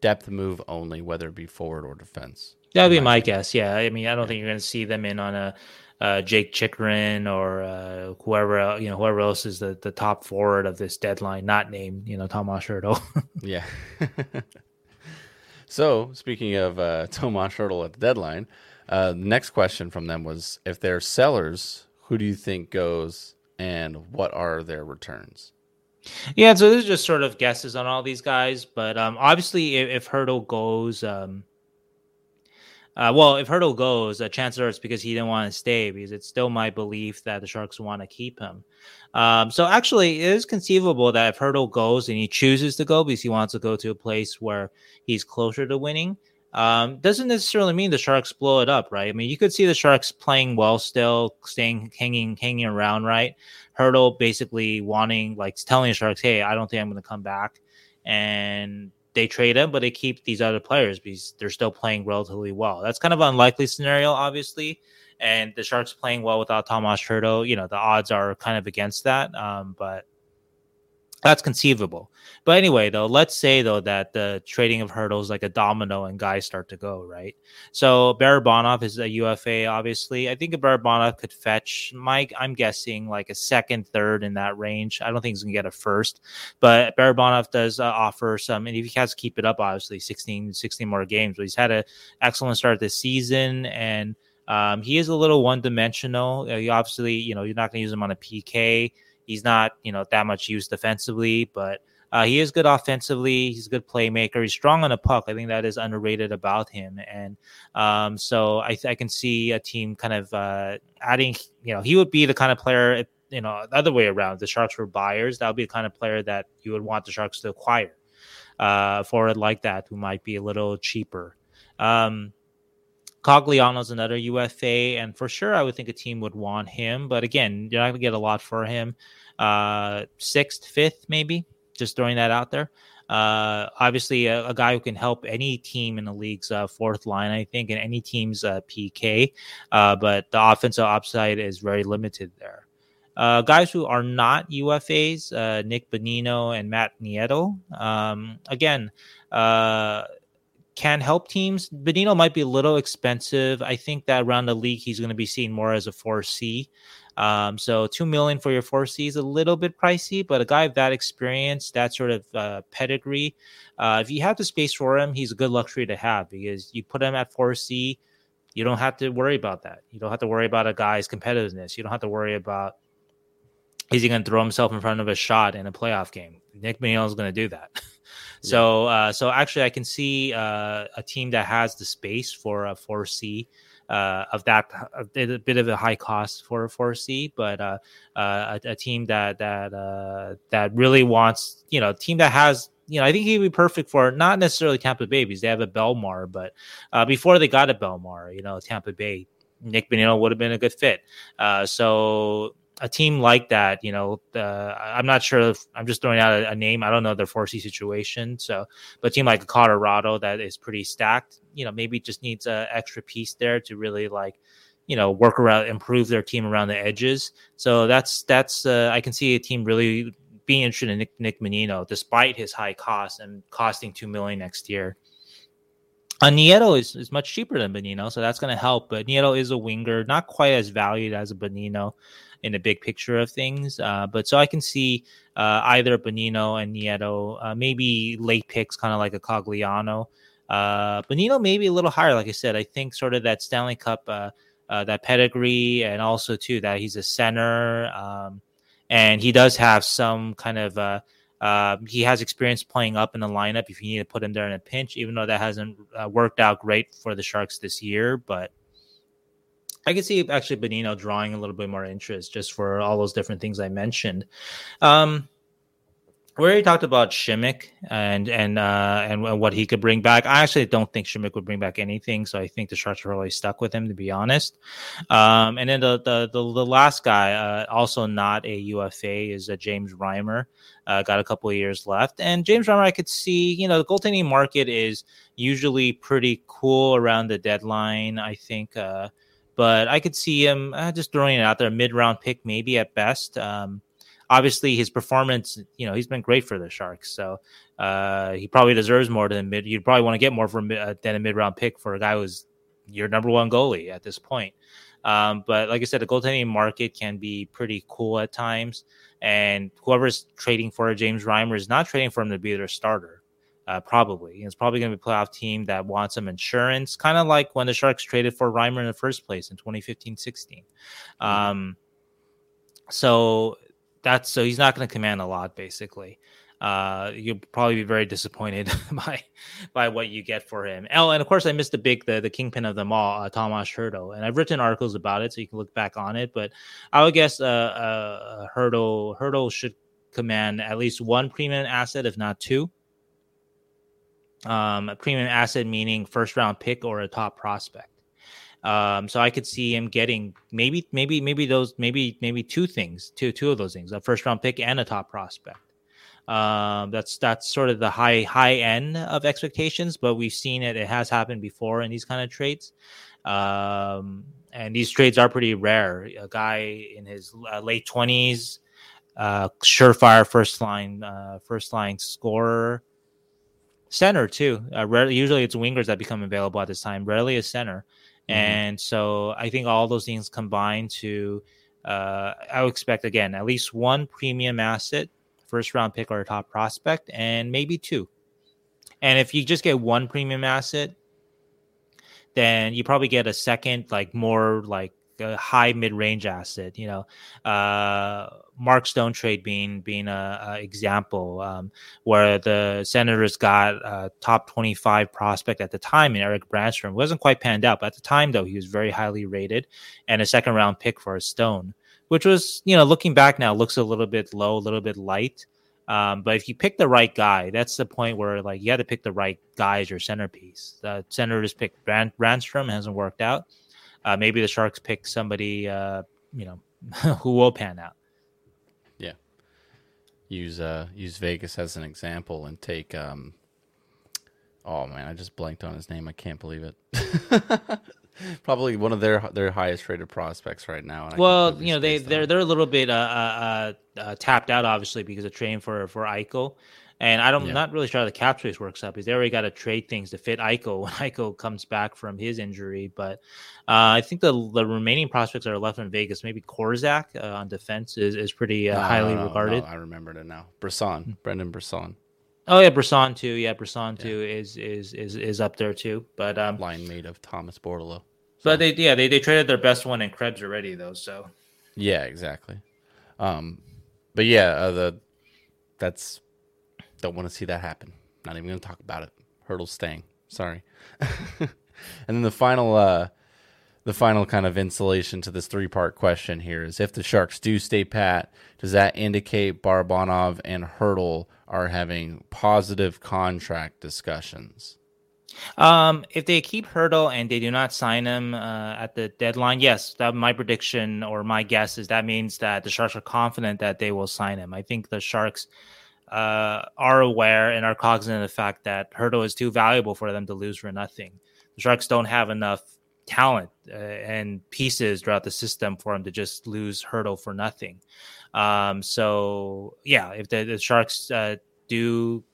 depth move only, whether it be forward or defense. That would be my guess. Yeah, I mean, I don't think you're going to see them in on a uh, Jake Chychrun or uh, whoever you know whoever else is the, the top forward of this deadline, not named you know Tomas Hertl. yeah. so speaking of uh, Tomas Hertl at the deadline, uh, the next question from them was if they're sellers, who do you think goes and what are their returns? Yeah, so this is just sort of guesses on all these guys, but um, obviously, if, if Hertl goes, um, uh, well, if Hertl goes, uh, chances are it's because he didn't want to stay because it's still my belief that the Sharks want to keep him. Um, so actually, it is conceivable that if Hertl goes and he chooses to go because he wants to go to a place where he's closer to winning, um, doesn't necessarily mean the Sharks blow it up, right? I mean, you could see the Sharks playing well still, staying hanging hanging around, right? Hertl basically wanting like telling the Sharks, "Hey, I don't think I'm going to come back," and they trade him, but they keep these other players because they're still playing relatively well. That's kind of an unlikely scenario, obviously. And the Sharks playing well without Tomas Hertl, you know, the odds are kind of against that. Um, but that's conceivable. But anyway, though, let's say though that the trading of Hertl's like a domino and guys start to go, right? So Barabanov is a UFA, obviously. I think Barabanov could fetch Mike, I'm guessing like a second, third in that range. I don't think he's gonna get a first, but Barabanov does uh, offer some, and if he has to keep it up, obviously 16, 16 more games, but he's had an excellent start this season and um, he is a little one dimensional. Uh, obviously, you know, you're not going to use him on a PK He's not, you know, that much used defensively, but uh, he is good offensively. He's a good playmaker. He's strong on the puck. I think that is underrated about him. And um, so I, I, can see a team kind of uh, adding, you know, he would be the kind of player, you know, the other way around. The Sharks were buyers. That would be the kind of player that you would want the Sharks to acquire. Uh, forward like that who might be a little cheaper. Um, Cogliano's another UFA, and for sure, I would think a team would want him. But again, you're not going to get a lot for him. Uh, sixth, fifth, maybe. Just throwing that out there. Uh, obviously, a, a, guy who can help any team in the league's uh, fourth line, I think, and any team's uh, PK. Uh, but the offensive upside is very limited there. Uh, guys who are not UFAs, uh, Nick Bonino and Matt Nieto. Um, again, uh, can help teams. Bonino might be a little expensive. I think that around the league, he's going to be seen more as a 4C. Um, so two million for your 4C is a little bit pricey, but a guy of that experience, that sort of uh, pedigree, uh, if you have the space for him, he's a good luxury to have because you put him at 4C, you don't have to worry about that. You don't have to worry about a guy's competitiveness. You don't have to worry about is he going to throw himself in front of a shot in a playoff game? Nick Bonino is going to do that. So, uh, so actually, I can see uh, a team that has the space for a four C. Uh, of that a bit of a high cost for a 4C, but uh, uh, a, a, team that that uh, that really wants, you know, a team that has, you know, I think he'd be perfect for not necessarily Tampa Bay because they have a Bellemare, but uh, before they got a Bellemare, you know, Tampa Bay, Nick Bonino would have been a good fit. Uh, so a team like that, you know, uh, I'm not sure if I'm just throwing out a, a, name. I don't know their 4C situation. So, but team like Colorado that is pretty stacked, you know, maybe just needs an extra piece there to really like, you know, work around, improve their team around the edges. So that's, that's, uh, I can see a team really being interested in Nick, Nick Bonino despite his high cost and costing 2 million next year. Uh, Nieto is, is much cheaper than Bonino, so that's going to help. But Nieto is a winger, not quite as valued as a Bonino in the big picture of things. Uh, but so I can see uh, either Bonino and Nieto, uh, maybe late picks, kind of like a Cogliano. Uh, Bonino maybe a little higher, like I said. I think sort of that Stanley Cup, uh, uh, that pedigree, and also too that he's a center, um, and he does have some kind of. Uh, he has experience playing up in the lineup if you need to put him there in a pinch, even though that hasn't uh, worked out great for the Sharks this year. But I can see actually Bonino drawing a little bit more interest just for all those different things I mentioned. Um, we already talked about Simek and and uh, and what he could bring back. I actually don't think Simek would bring back anything, so I think the Sharks are really stuck with him, to be honest. Um, and then the the the, the last guy, uh, also not a UFA, is uh, James Reimer. Uh, got a couple of years left, and James Reimer, I could see. You know, the goaltending market is usually pretty cool around the deadline. I think. Uh, but I could see him uh, just throwing it out there, mid round pick maybe at best. Um, obviously, his performance, you know, he's been great for the Sharks, so uh, he probably deserves more than mid. You'd probably want to get more from uh, than a mid round pick for a guy who's your number one goalie at this point. Um, but like I said, the goaltending market can be pretty cool at times, and whoever's trading for James Reimer is not trading for him to be their starter uh, probably. It's probably going to be a playoff team that wants some insurance, kind of like when the Sharks traded for Reimer in the first place in 2015 16. Mm-hmm. Um, so that's so he's not going to command a lot, basically. Uh, you'll probably be very disappointed by by what you get for him. Oh, and of course, I missed the big the, the kingpin of them all, uh, Tomas Hertl, and I've written articles about it, so you can look back on it. But I would guess uh, uh, Hertl Hertl should command at least one premium asset, if not two um, a premium asset meaning first round pick or a top prospect. Um, so I could see him getting maybe, maybe, maybe those, maybe, maybe two things, two, two of those things, a first round pick and a top prospect. Um, that's that's sort of the high high end of expectations, but we've seen it; it has happened before in these kind of trades. Um, and these trades are pretty rare. A guy in his uh, late twenties, uh, surefire first line, uh, first line scorer, center too. Uh, rarely, usually it's wingers that become available at this time. Rarely a center, mm-hmm. and so I think all those things combined to, uh, I would expect again at least one premium asset, first round pick or a top prospect, and maybe two. And if you just get one premium asset, then you probably get a second, like more like a high mid range asset. You know, uh, Mark Stone trade being being a, a example um, where the Senators got a top twenty five prospect at the time in Erik Brannstrom. wasn't quite panned out, but at the time though he was very highly rated and a second round pick for a Stone, which was you know looking back now looks a little bit low, a little bit light. Um, but if you pick the right guy, that's the point where like you had to pick the right guy as your centerpiece. The Senators picked Brand- Brannstrom, hasn't worked out. Uh, maybe the Sharks pick somebody, uh, you know, who will pan out. Yeah. Use uh use Vegas as an example and take um. Oh man, I just blanked on his name. I can't believe it. Probably one of their their highest rated prospects right now. Well, you know they they're they're a little bit uh, uh, uh, tapped out, obviously, because of trading for for Eichel. And I don't, yeah. not really sure how the cap space works up. Because they already got to trade things to fit Eichel when Eichel comes back from his injury. But uh, I think the the remaining prospects that are left in Vegas, maybe Korczak uh, on defense is is pretty uh, no, highly no, no, regarded. I remembered it now. Brisson, hmm. Brendan Brisson. Oh yeah, Brisson too. Yeah, Brisson yeah. too is is is is up there too. But um, line made of Thomas Bordeleau. But they yeah they, they traded their best one in Krebs already though. So yeah, exactly. Um, but yeah, uh, the that's don't want to see that happen. Not even going to talk about it. Hertl's staying. Sorry. and then the final uh, the final kind of insulation to this three part question here is if the Sharks do stay pat, does that indicate Barabanov and Hertl are having positive contract discussions? Um, if they keep Hertl and they do not sign him uh, at the deadline, yes, that my prediction or my guess is that means that the Sharks are confident that they will sign him. I think the Sharks uh, are aware and are cognizant of the fact that Hertl is too valuable for them to lose for nothing. The Sharks don't have enough talent uh, and pieces throughout the system for them to just lose Hertl for nothing. Um, so yeah, if the, the Sharks uh, do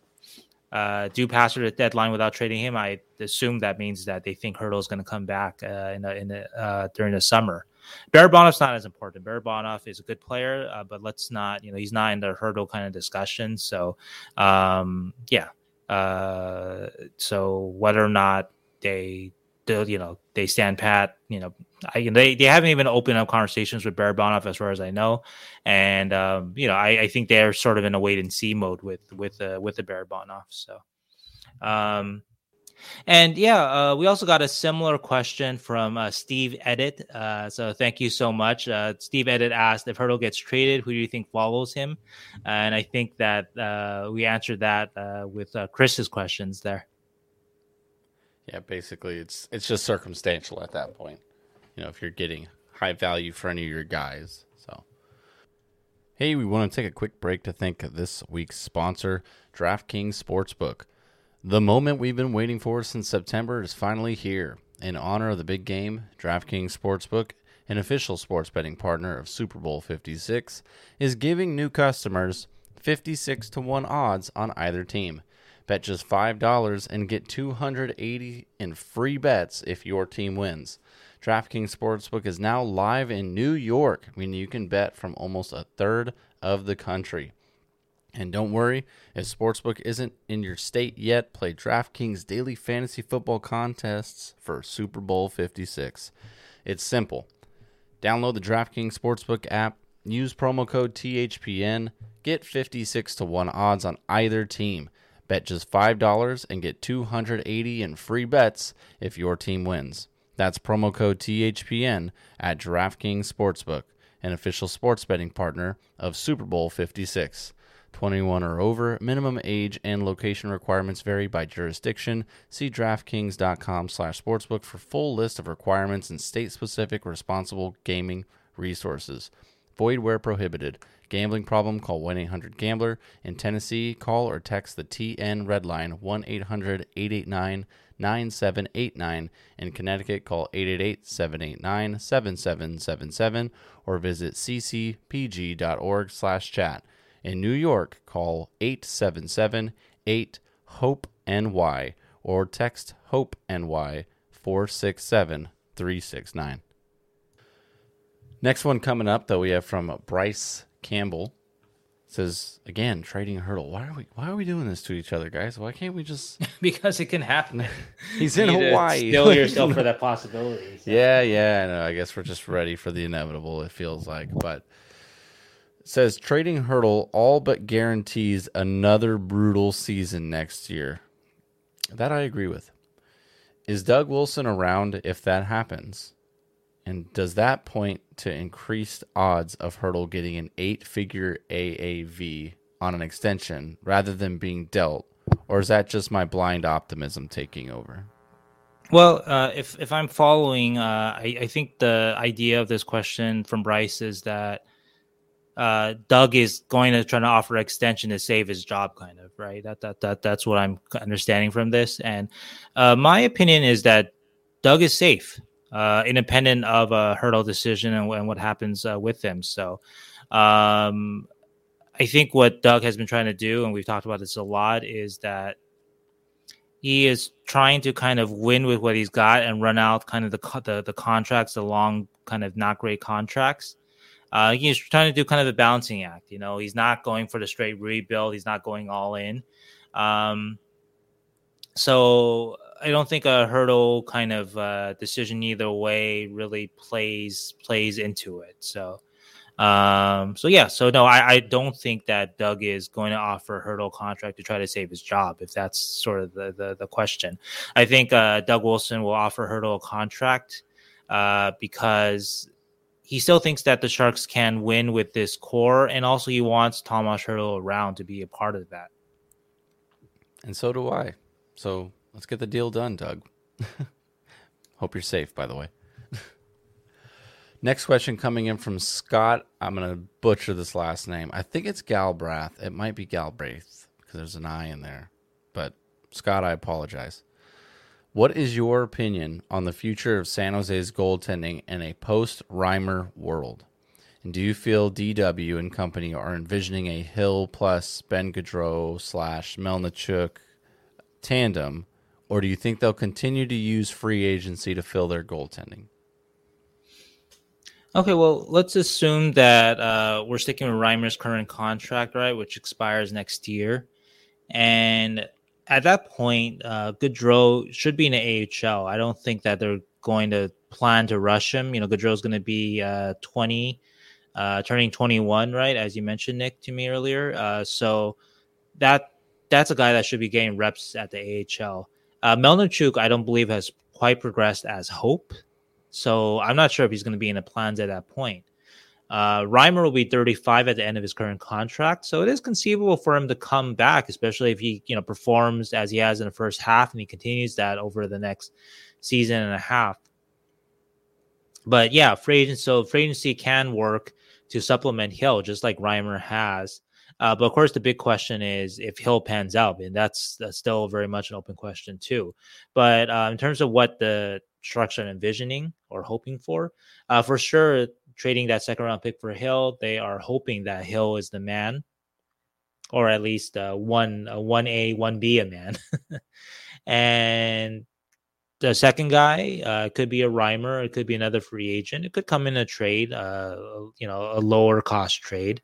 uh, do pass the deadline without trading him, I assume that means that they think Hertl is going to come back uh, in in uh, during the summer. Barabanov's not as important. Barabanov is a good player, uh, but let's not, you know, he's not in the Hertl kind of discussion. So, um, yeah. Uh, so whether or not they, you know, they stand pat, you know, I, they they haven't even opened up conversations with Barabanov as far as I know, and um, you know I, I, think they're sort of in a wait and see mode with with uh, with the Barabanov. So, um, and yeah, uh, we also got a similar question from uh, Steve Edit. Uh, so thank you so much. Uh, Steve Edit asked if Hertl gets traded, who do you think follows him? And I think that uh, we answered that uh, with Chris's questions there. Yeah, basically, it's it's just circumstantial at that point you know, if you're getting high value for any of your guys. So, hey, we want to take a quick break to thank this week's sponsor, DraftKings Sportsbook. The moment we've been waiting for since September is finally here. In honor of the big game, DraftKings Sportsbook, an official sports betting partner of Super Bowl 56, is giving new customers 56 to 1 odds on either team. Bet just $5 and get 280 in free bets if your team wins. DraftKings Sportsbook is now live in New York, meaning you can bet from almost a third of the country. And don't worry, if Sportsbook isn't in your state yet, play DraftKings daily fantasy football contests for Super Bowl 56. It's simple. Download the DraftKings Sportsbook app, use promo code THPN, get 56 to 1 odds on either team. Bet just $5 and get 280 in free bets if your team wins. That's promo code THPN at DraftKings Sportsbook, an official sports betting partner of Super Bowl 56. 21 or over, minimum age and location requirements vary by jurisdiction. See DraftKings.com/sportsbook for full list of requirements and state-specific responsible gaming resources. Void where prohibited. Gambling problem? Call 1-800-GAMBLER. In Tennessee, call or text the TN Red Line 1-800-889 9789. In Connecticut, call 888 789 7777 or visit ccpg.org slash chat. In New York, call 877 8 HOPE NY or text HOPE NY 467 369. Next one coming up, that we have from Bryce Campbell says again, trading Hertl. Why are we why are we doing this to each other, guys? Why can't we just because it can happen. He's in Hawaii. Still yourself for that possibility. So. Yeah, yeah. I. I guess we're just ready for the inevitable. It feels like, but says trading Hertl all but guarantees another brutal season next year. That I agree with. Is Doug Wilson around if that happens? And does that point to increased odds of Hertl getting an eight figure AAV on an extension rather than being dealt? Or is that just my blind optimism taking over? Well, uh, if, if I'm following, uh, I, I, think the idea of this question from Bryce is that uh, Doug is going to try to offer extension to save his job, kind of right. That that that that's what I'm understanding from this. And uh, my opinion is that Doug is safe uh, independent of a Hertl decision and, and what happens uh, with him. So, um, I think what Doug has been trying to do, and we've talked about this a lot, is that he is trying to kind of win with what he's got and run out kind of the the, the contracts, the long kind of not great contracts. Uh, he's trying to do kind of a balancing act. You know, he's not going for the straight rebuild. He's not going all in. Um, so I don't think a Hertl kind of uh, decision either way really plays plays into it. So, um, so yeah, so no, I, I don't think that Doug is going to offer a Hertl contract to try to save his job. If that's sort of the the, the question, I think uh, Doug Wilson will offer Hertl a contract uh, because he still thinks that the Sharks can win with this core, and also he wants Tomas Hertl around to be a part of that. And so do I. So Let's get the deal done, Doug. Hope you're safe, by the way. Next question coming in from Scott. I'm going to butcher this last name. I think it's Galbraith. It might be Galbraith because there's an I in there. But Scott, I apologize. What is your opinion on the future of San Jose's goaltending in a post Reimer world? And do you feel DW and company are envisioning a Hill plus Ben Gaudreau slash Melnichuk tandem or do you think they'll continue to use free agency to fill their goaltending? Okay, well, let's assume that uh, we're sticking with Reimer's current contract, right, which expires next year. And at that point, uh, Gaudreau should be in the AHL. I don't think that they're going to plan to rush him. You know, Gaudreau's going to be uh, 20, uh, turning 21, right, as you mentioned, Nick, to me earlier. Uh, so that that's a guy that should be getting reps at the AHL. Uh, Melnichuk, I don't believe has quite progressed as hope. So I'm not sure if he's going to be in the plans at that point. Uh, Reimer will be 35 at the end of his current contract, so it is conceivable for him to come back, especially if he, you know, performs as he has in the first half and he continues that over the next season and a half. But yeah, free agency, so free agency can work to supplement Hill, just like Reimer has. Uh, but of course, the big question is if Hill pans out, and that's, that's still very much an open question too. But uh, in terms of what the Sharks are envisioning or hoping for, uh, for sure, trading that second round pick for Hill, they are hoping that Hill is the man, or at least uh, one one A one B a man. and the second guy uh, could be a Reimer. It could be another free agent. It could come in a trade, uh, you know, a lower cost trade.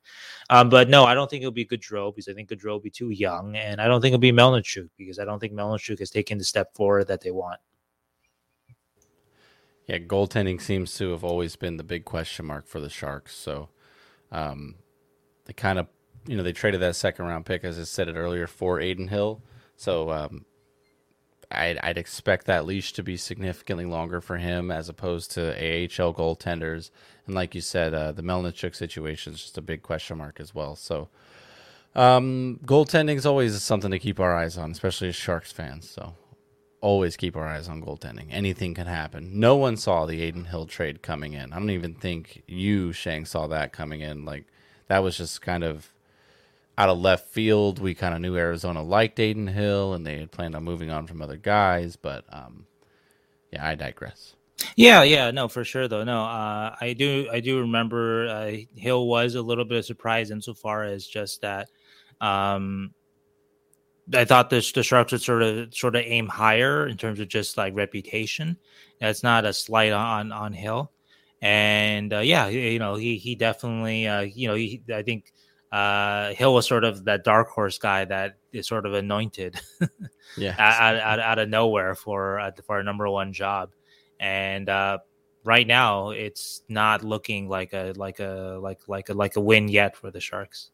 Um, but no, I don't think it'll be Gaudreau because I think Gaudreau will be too young, and I don't think it'll be Melnichuk because I don't think Melnichuk has taken the step forward that they want. Yeah, goaltending seems to have always been the big question mark for the Sharks. So um, they kind of, you know, they traded that second round pick, as I said it earlier, for Adin Hill. So um, I'd, I'd expect that leash to be significantly longer for him as opposed to AHL goaltenders. And like you said, uh, the Melnichuk situation is just a big question mark as well. So um, goaltending is always something to keep our eyes on, especially as Sharks fans. So always keep our eyes on goaltending. Anything can happen. No one saw the Adin Hill trade coming in. I don't even think you, Sheng, saw that coming in. Like that was just kind of out of left field. We kind of knew Arizona liked Adin Hill and they had planned on moving on from other guys, but um, yeah, I digress. Yeah, yeah, no, for sure though. No, uh, I do, I do remember uh, Hill was a little bit of surprise insofar as just that. Um, I thought the the Sharks would sort of sort of aim higher in terms of just like reputation. That's not a slight on on Hill, and uh, yeah, you know he he definitely uh, you know he, I think uh, Hill was sort of that dark horse guy that is sort of anointed, yeah, out, out, out, of nowhere for uh, for a number one job, and uh, right now it's not looking like a like a like like a like a win yet for the Sharks.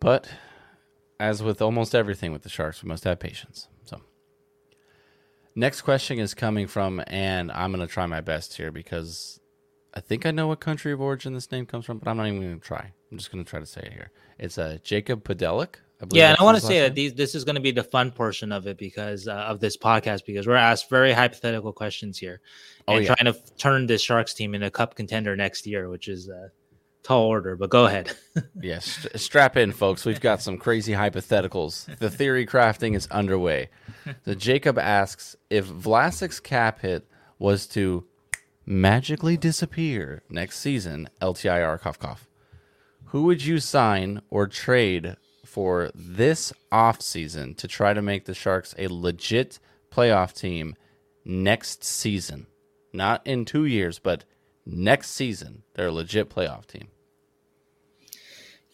But as with almost everything with the Sharks, we must have patience. So, next question is coming from, and I'm going to try my best here because I think I know what country of origin this name comes from, but I'm not even going to try. I'm just going to try to say it here. It's a uh, Jacob Podelic. Yeah, and I want to say that these, this is going to be the fun portion of it because uh, of this podcast because we're asked very hypothetical questions here, oh, and oh, yeah. trying to turn this Sharks team into a Cup contender next year, which is uh, tall order. But go ahead. yes, strap in, folks. We've got some crazy hypotheticals. The theory crafting is underway. So Jacob asks if Vlasic's cap hit was to magically disappear next season, LTIR cough cough. Who would you sign or trade for this off season to try to make the Sharks a legit playoff team next season? Not in two years, but next season. They're a legit playoff team.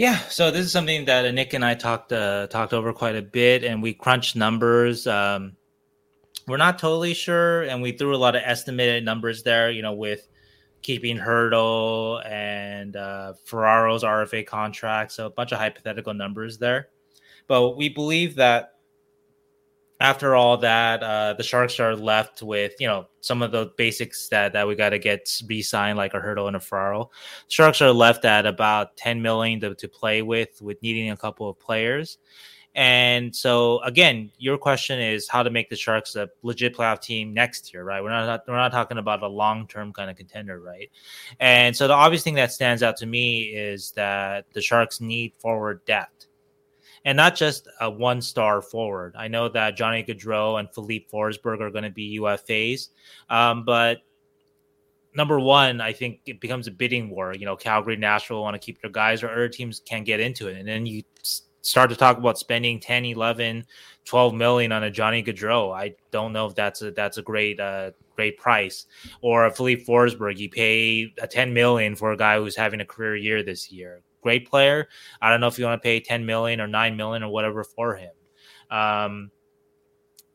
Yeah, so this is something that Nick and I talked uh, talked over quite a bit, and we crunched numbers. Um, we're not totally sure, and we threw a lot of estimated numbers there. You know, with keeping Hertl and uh, Ferraro's RFA contract, so a bunch of hypothetical numbers there. But we believe that after all that, uh, the Sharks are left with you know some of the basics that, that we got to get re-signed, like a Hertl and a Ferraro. Sharks are left at about ten million to, to play with, with needing a couple of players. And so again, your question is how to make the Sharks a legit playoff team next year, right? We're not we're not talking about a long term kind of contender, right? And so the obvious thing that stands out to me is that the Sharks need forward depth. And not just a one star forward. I know that Johnny Gaudreau and Filip Forsberg are going to be UFAs, um, but number one, I think it becomes a bidding war. You know, Calgary, Nashville want to keep their guys, or other teams can't get into it, and then you start to talk about spending 10 11 12 million on a johnny gaudreau i don't know if that's a that's a great uh great price or a Filip forsberg you pay a 10 million for a guy who's having a career year this year great player. I don't know if you want to pay 10 million or 9 million or whatever for him. Um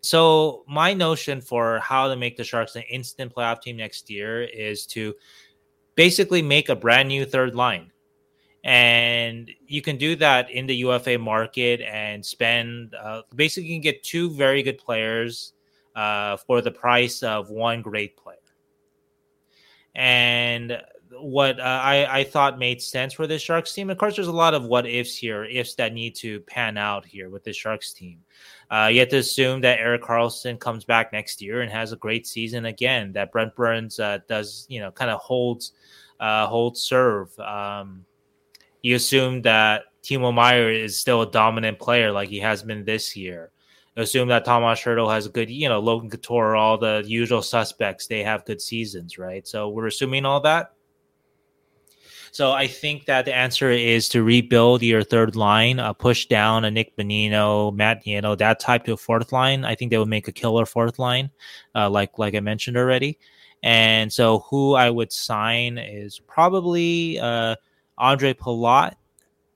so my notion for how to make the sharks an instant playoff team next year is to basically make a brand new third line. And you can do that in the UFA market and spend uh, basically you can get two very good players uh, for the price of one great player. And what uh, I, I thought made sense for this Sharks team. Of course, there's a lot of what ifs here, ifs that need to pan out here with the Sharks team. Uh, you have to assume that Erik Karlsson comes back next year and has a great season again. That Brent Burns uh, does, you know, kind of holds uh, holds serve. Um, you assume that Timo Meier is still a dominant player like he has been this year. Assume that Tomas Hertl has a good, you know, Logan Couture, all the usual suspects, they have good seasons, right? So we're assuming all that. So I think that the answer is to rebuild your third line, uh, push down a Nick Bonino, Matt Nieto, that type to a fourth line. I think they would make a killer fourth line, uh, like like I mentioned already. And so who I would sign is probably uh, Ondrej Palat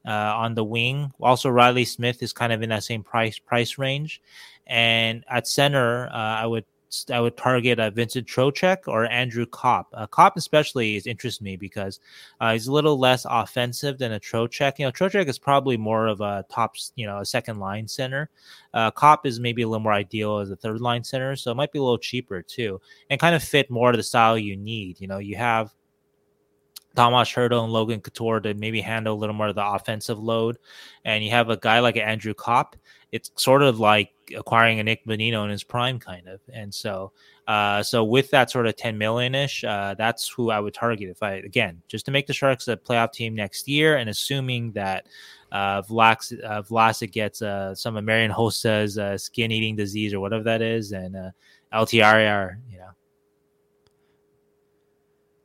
uh, on the wing. Also, Reilly Smith is kind of in that same price price range. And at center, uh, I would I would target uh, Vincent Trocheck or Andrew Copp. Uh, Copp especially is interests me because uh, he's a little less offensive than a Trocheck. You know, Trocheck is probably more of a top, you know, a second line center. Uh, Copp is maybe a little more ideal as a third line center, so it might be a little cheaper too, and kind of fit more to the style you need. You know, you have Tomas Hertl and Logan Couture to maybe handle a little more of the offensive load. And you have a guy like Andrew Copp. It's sort of like acquiring a Nick Bonino in his prime, kind of. And so, uh, so with that sort of 10 million ish, uh, that's who I would target if I, again, just to make the Sharks a playoff team next year and assuming that uh, Vlax, uh, Vlasic gets uh, some of Marian Hossa's uh, skin eating disease or whatever that is, and uh, LTIR, you know.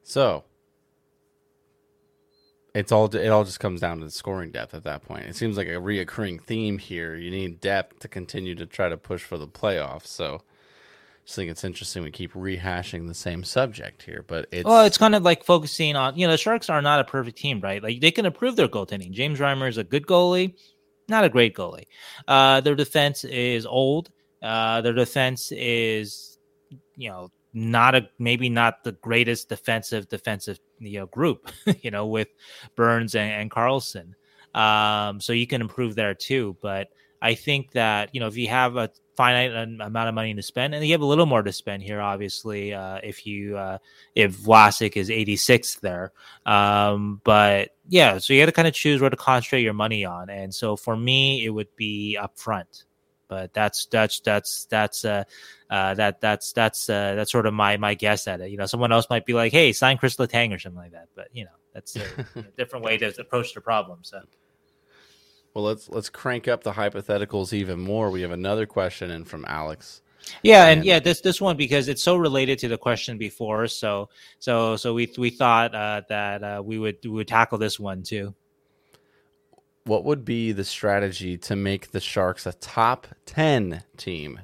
So, it's all it all just comes down to the scoring depth at that point. It seems like a reoccurring theme here. You need depth to continue to try to push for the playoffs. So just think it's interesting we keep rehashing the same subject here, but it's well, it's kind of like focusing on you know the Sharks are not a perfect team, right? Like they can improve their goaltending. James Reimer is a good goalie, not a great goalie. Uh, their defense is old. Uh, their defense is you know not a maybe not the greatest defensive defensive you know group you know with Burns and, and Karlsson. Um, so you can improve there too, but I think that you know if you have a finite amount of money to spend, and you have a little more to spend here, obviously, uh, if you uh, if Vlasic is 86th there. Um, but yeah, so you got to kind of choose where to concentrate your money on, and so for me, it would be up front. But that's that's that's that's uh, uh, that that's that's uh, that's sort of my my guess at it. You know, someone else might be like, "Hey, sign Kris Letang or something like that," but you know, that's a, a different way to approach the problem. So. Well, let's let's crank up the hypotheticals even more. We have another question in from Alex. Yeah, and, and yeah, this this one because it's so related to the question before. So so so we we thought uh, that uh, we would we would tackle this one too. What would be the strategy to make the Sharks a top ten team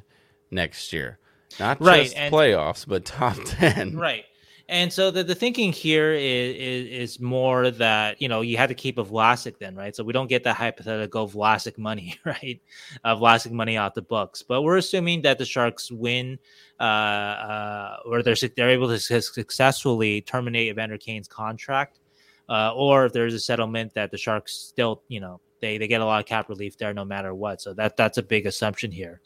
next year? Not right, just and, playoffs, but top ten. Right. And so the, the thinking here is, is, is more that you know you had to keep a Vlasic then, right? So we don't get that hypothetical Vlasic money, right? Uh, Vlasic money out the books, but we're assuming that the Sharks win, uh, uh, or they're they're able to successfully terminate Evander Kane's contract, uh, or if there's a settlement that the Sharks still, you know, they they get a lot of cap relief there no matter what. So that that's a big assumption here.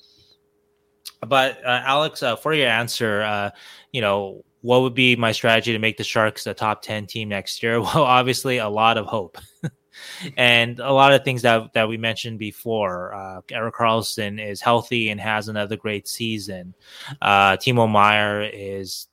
But uh, Alex, uh, for your answer, uh, you know, what would be my strategy to make the Sharks a top 10 team next year? Well, obviously, a lot of hope. and a lot of things that, that we mentioned before. Uh, Erik Karlsson is healthy and has another great season. Uh, Timo Meier is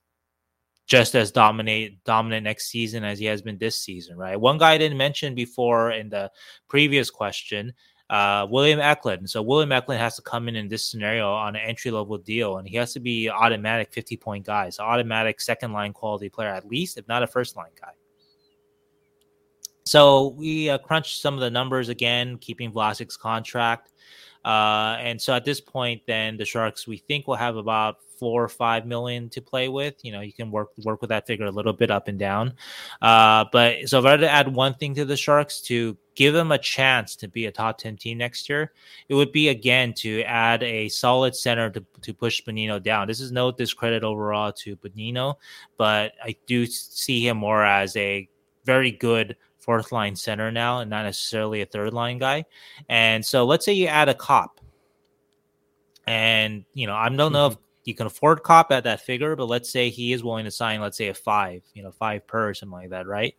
just as dominate dominant next season as he has been this season, right? One guy I didn't mention before in the previous question uh, William Eklund. So William Eklund has to come in in this scenario on an entry level deal, and he has to be automatic 50 point guy, so automatic second line quality player at least, if not a first line guy. So we uh, crunched some of the numbers again, keeping Vlasic's contract. Uh, and so at this point, then the Sharks we think will have about four or five million to play with. You know, you can work work with that figure a little bit up and down. Uh, but so if I had to add one thing to the Sharks to give them a chance to be a top 10 team next year, it would be again to add a solid center to, to push Bonino down. This is no discredit overall to Bonino, but I do see him more as a very good fourth line center now and not necessarily a third line guy. And so let's say you add a Copp. And you know, I don't know if you can afford Copp at that figure, but let's say he is willing to sign, let's say a five, you know, five per or something like that, right?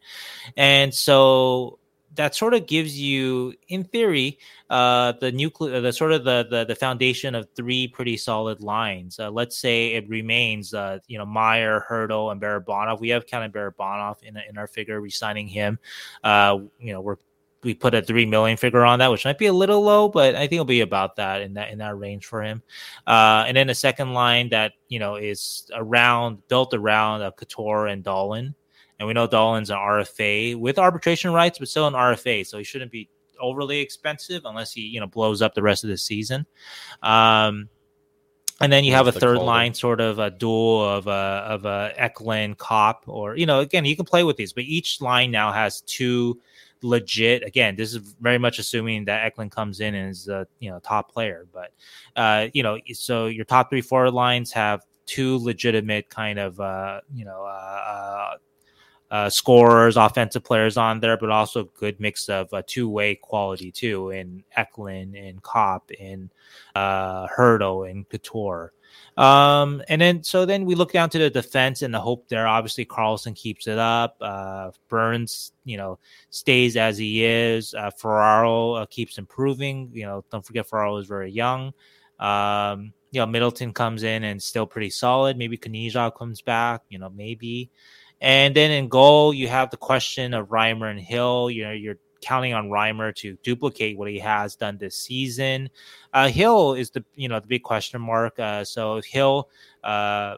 And so that sort of gives you, in theory, uh, the nuclear, the sort of the, the, the foundation of three pretty solid lines. Uh, let's say it remains, uh, you know, Meier, Hertl, and Barabanov. We have of Barabanov in in our figure, resigning him. Uh, you know, we're we put a three million figure on that, which might be a little low, but I think it'll be about that in that in that range for him. Uh, and then a second line that you know is around built around uh, Couture and Dahlen, and we know Dahlen's an RFA with arbitration rights, but still an RFA, so he shouldn't be overly expensive unless he you know blows up the rest of the season. Um, and then you have a third line, sort of a duel of a of a Eklund Copp, or you know, again, you can play with these, but each line now has two legit. Again, this is very much assuming that Eklund comes in and is a you know top player. But uh, you know, so your top three forward lines have two legitimate kind of uh, you know uh, uh, scorers, offensive players on there, but also a good mix of uh, two way quality too in Eklund and Copp and uh, Hertl and Couture. Um, and then so then we look down to the defense and the hope there. Obviously, Karlsson keeps it up. Uh, Burns, you know, stays as he is. Uh, Ferraro uh, keeps improving. You know, don't forget Ferraro is very young. Um, you know, Middleton comes in and still pretty solid. Maybe Knyzhov comes back. You know, maybe. And then in goal, you have the question of Reimer and Hill. You know, you're counting on Reimer to duplicate what he has done this season. Uh, Hill is the you know the big question mark. Uh, so if Hill uh,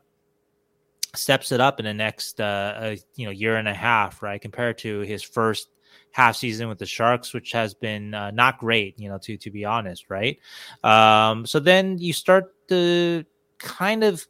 steps it up in the next uh, you know year and a half, right, compared to his first half season with the Sharks, which has been uh, not great, you know, to to be honest, right? Um, so then you start to kind of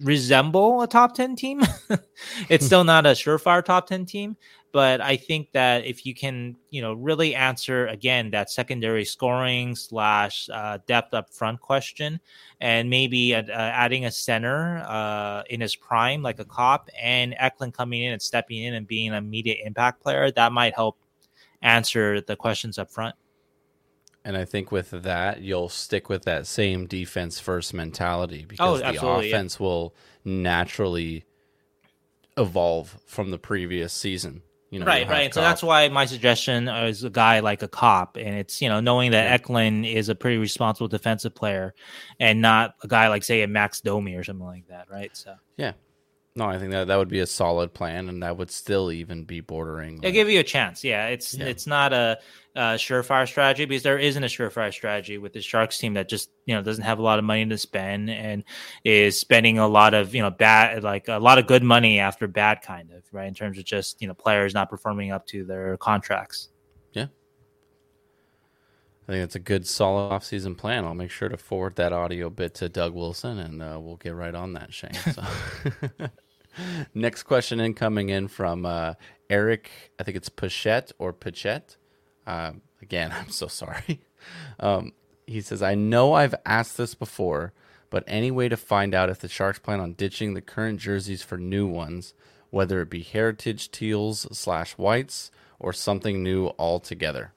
resemble a top 10 team. it's still not a surefire top 10 team, but I think that if you can, you know, really answer again that secondary scoring slash uh, depth up front question, and maybe uh, adding a center uh, in his prime like a Copp, and Eklund coming in and stepping in and being an immediate impact player, that might help answer the questions up front. And I think with that, you'll stick with that same defense first mentality oh, because oh, the offense yeah. will naturally evolve from the previous season. You know, right, right. So that's why my suggestion is a guy like a Copp, and it's you know knowing that yeah. Eklund is a pretty responsible defensive player, and not a guy like say a Max Domi or something like that, right? So yeah, no, I think that that would be a solid plan, and that would still even be bordering. Like, It'll give you a chance. Yeah, it's yeah. it's not a, a, surefire strategy because there isn't a surefire strategy with the Sharks team that just you know doesn't have a lot of money to spend and is spending a lot of you know bad like a lot of good money after bad kind of right in terms of just you know players not performing up to their contracts. Yeah, I think that's a good solid offseason plan. I'll make sure to forward that audio bit to Doug Wilson, and uh, we'll get right on that, Sheng. So. Next question in coming in from uh, Eric. I think it's Pachette or Pachette. Uh, again, I'm so sorry. Um, he says, I know I've asked this before, but any way to find out if the Sharks plan on ditching the current jerseys for new ones, whether it be heritage teals slash whites or something new altogether?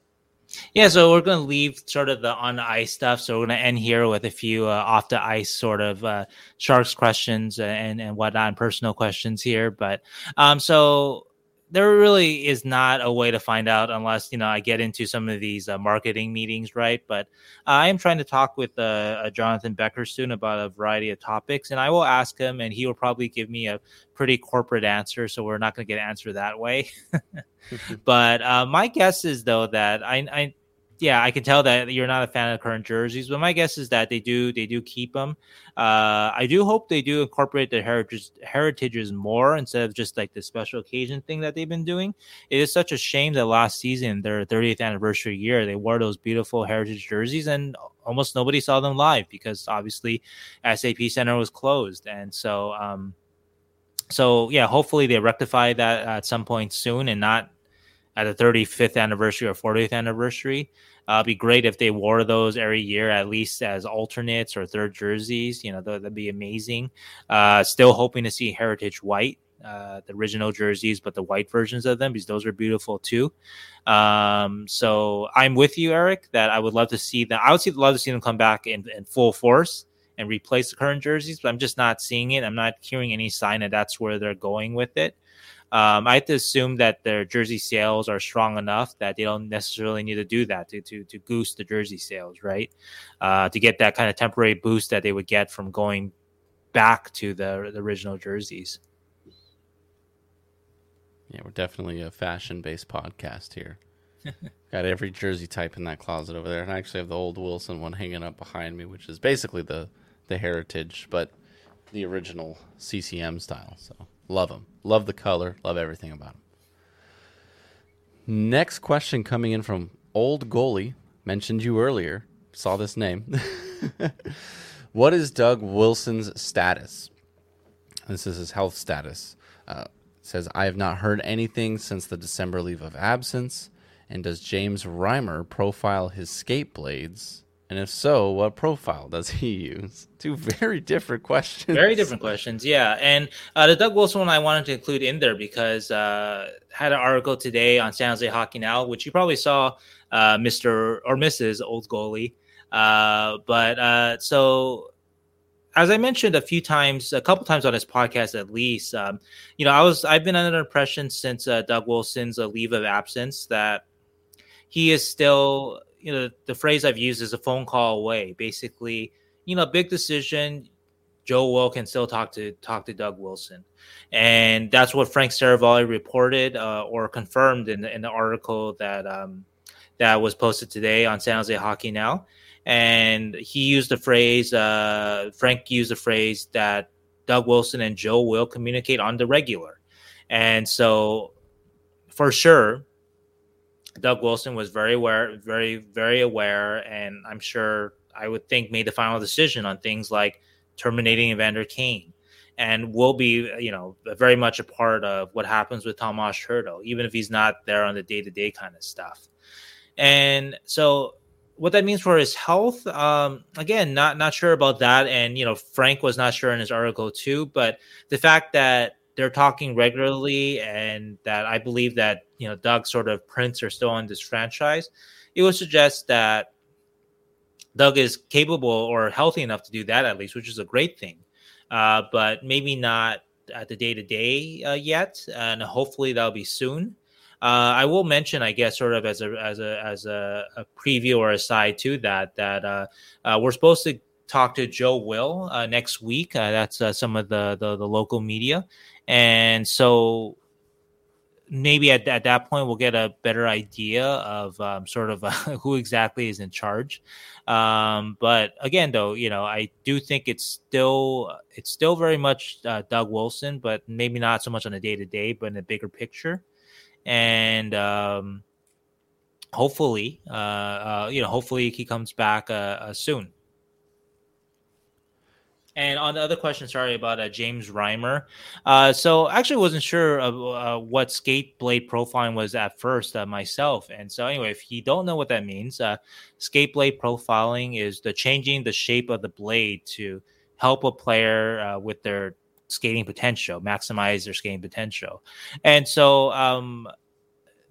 Yeah, so we're going to leave sort of the on the ice stuff. So we're going to end here with a few uh, off the ice sort of uh, sharks questions and and whatnot, and personal questions here. But um, so there really is not a way to find out unless you know I get into some of these uh, marketing meetings, right? But I am trying to talk with uh, Jonathan Becker soon about a variety of topics, and I will ask him, and he will probably give me a pretty corporate answer. So we're not going to get an answer that way. but uh, my guess is though that I, I yeah, I can tell that you're not a fan of current jerseys, but my guess is that they do they do keep them. Uh, I do hope they do incorporate the heritage heritages more instead of just like the special occasion thing that they've been doing. It is such a shame that last season, their 30th anniversary year, they wore those beautiful heritage jerseys and almost nobody saw them live because obviously SAP Center was closed, and so um, so yeah, hopefully they rectify that at some point soon and not at the 35th anniversary or 40th anniversary. Uh, it'd be great if they wore those every year, at least as alternates or third jerseys. You know, that'd be amazing. Uh, still hoping to see Heritage White, uh, the original jerseys, but the white versions of them because those are beautiful too. Um, so I'm with you, Eric, that I would love to see them. I would love to see them come back in, in full force and replace the current jerseys, but I'm just not seeing it. I'm not hearing any sign that that's where they're going with it. Um, I have to assume that their jersey sales are strong enough that they don't necessarily need to do that to to, to goose the jersey sales, right? Uh, to get that kind of temporary boost that they would get from going back to the, the original jerseys. Yeah, we're definitely a fashion based podcast here. Got every jersey type in that closet over there, and I actually have the old Wilson one hanging up behind me, which is basically the the heritage, but the original CCM style. So Love them. Love the color. Love everything about them. Next question coming in from Old Goalie. Mentioned you earlier. Saw this name. what is Doug Wilson's status? This is his health status. Uh, says, I have not heard anything since the December leave of absence. And does James Reimer profile his skate blades and if so, what profile does he use? Two very different questions. Very different questions, yeah. And uh, the Doug Wilson one I wanted to include in there because uh, had an article today on San Jose Hockey Now, which you probably saw, uh, Mr. or Mrs. Old Goalie. Uh, but uh, so as I mentioned a few times, a couple times on this podcast at least, um, you know, I was I've been under the impression since uh, Doug Wilson's leave of absence that he is still you know the phrase I've used is a phone call away. Basically, you know, big decision. Joe Will can still talk to talk to Doug Wilson, and that's what Frank Seravalli reported uh, or confirmed in the, in the article that um, that was posted today on San Jose Hockey Now. And he used the phrase. Uh, Frank used the phrase that Doug Wilson and Joe will communicate on the regular, and so for sure Doug Wilson was very aware, very, very aware, and I'm sure I would think made the final decision on things like terminating Evander Kane and will be you know very much a part of what happens with Tomas Hertl, even if he's not there on the day to day kind of stuff. And so what that means for his health, um, again, not not sure about that. And you know, Frank was not sure in his article too. But the fact that they're talking regularly and that I believe that you know Doug sort of prints are still on this franchise, it would suggest that Doug is capable or healthy enough to do that at least, which is a great thing. Uh, but maybe not at the day to day yet, and hopefully that'll be soon. Uh, I will mention, I guess, sort of as a as a as a, a preview or aside to that, that uh, uh, we're supposed to talk to Joe Will uh, next week. Uh, that's uh, some of the, the, the local media, and so maybe at, at that point we'll get a better idea of um, sort of who exactly is in charge. Um, but again, though, you know, I do think it's still it's still very much Doug Wilson, but maybe not so much on a day to day, but in a bigger picture and um, hopefully, uh, uh, you know, hopefully he comes back uh, uh soon. And on the other question, sorry about uh, James Reimer. Uh, so actually wasn't sure of uh, what skate blade profiling was at first uh, myself. And so anyway, if you don't know what that means, uh, skate blade profiling is the changing the shape of the blade to help a player uh, with their skating potential, maximize their skating potential. And so, um,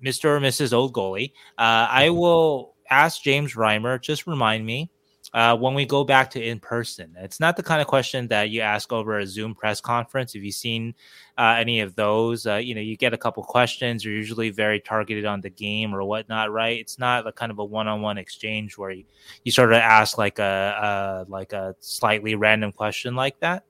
Mr. or Mrs. Old Goalie, uh, I mm-hmm. will ask James Reimer, just remind me uh, when we go back to in person. It's not the kind of question that you ask over a Zoom press conference. If you've seen uh, any of those, uh, you know, you get a couple questions. You're usually very targeted on the game or whatnot, right? It's not a kind of a one-on-one exchange where you, you sort of ask like a, a like a slightly random question like that.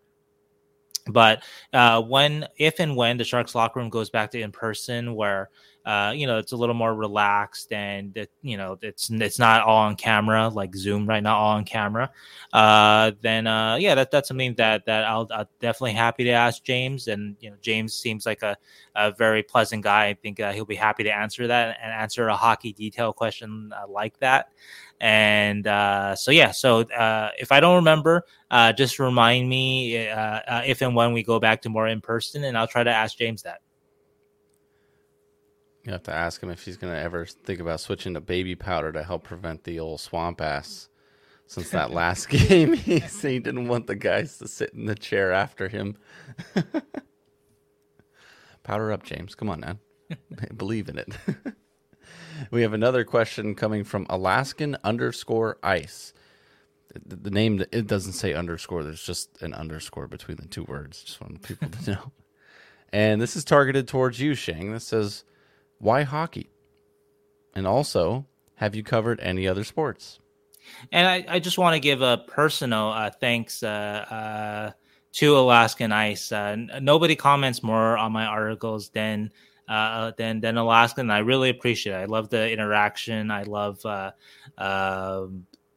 But uh, when, if and when the Sharks locker room goes back to in person, where uh, you know it's a little more relaxed and it, you know it's it's not all on camera like Zoom right now, all on camera, uh, then uh, yeah, that that's something that that I'll, I'll, definitely happy to ask James. And you know, James seems like a, a very pleasant guy. I think uh, he'll be happy to answer that and answer a hockey detail question uh, like that. And uh, so, yeah, so uh, if I don't remember, uh, just remind me uh, uh, if and when we go back to more in person, and I'll try to ask James that. You have to ask him if he's going to ever think about switching to baby powder to help prevent the old swamp ass. Since that last game, he said he didn't want the guys to sit in the chair after him. powder up, James. Come on, man. Believe in it. we have another question coming from Alaskan underscore ice. The, the, name it doesn't say underscore. There's just an underscore between the two words. Just want people to know. And this is targeted towards you, Sheng. This says, "Why hockey?" And also, have you covered any other sports? And I, I just want to give a personal uh, thanks uh, uh, to Alaskan Ice. Uh, nobody comments more on my articles than uh, than than Alaska, and I really appreciate it. I love the interaction. I love, uh, uh,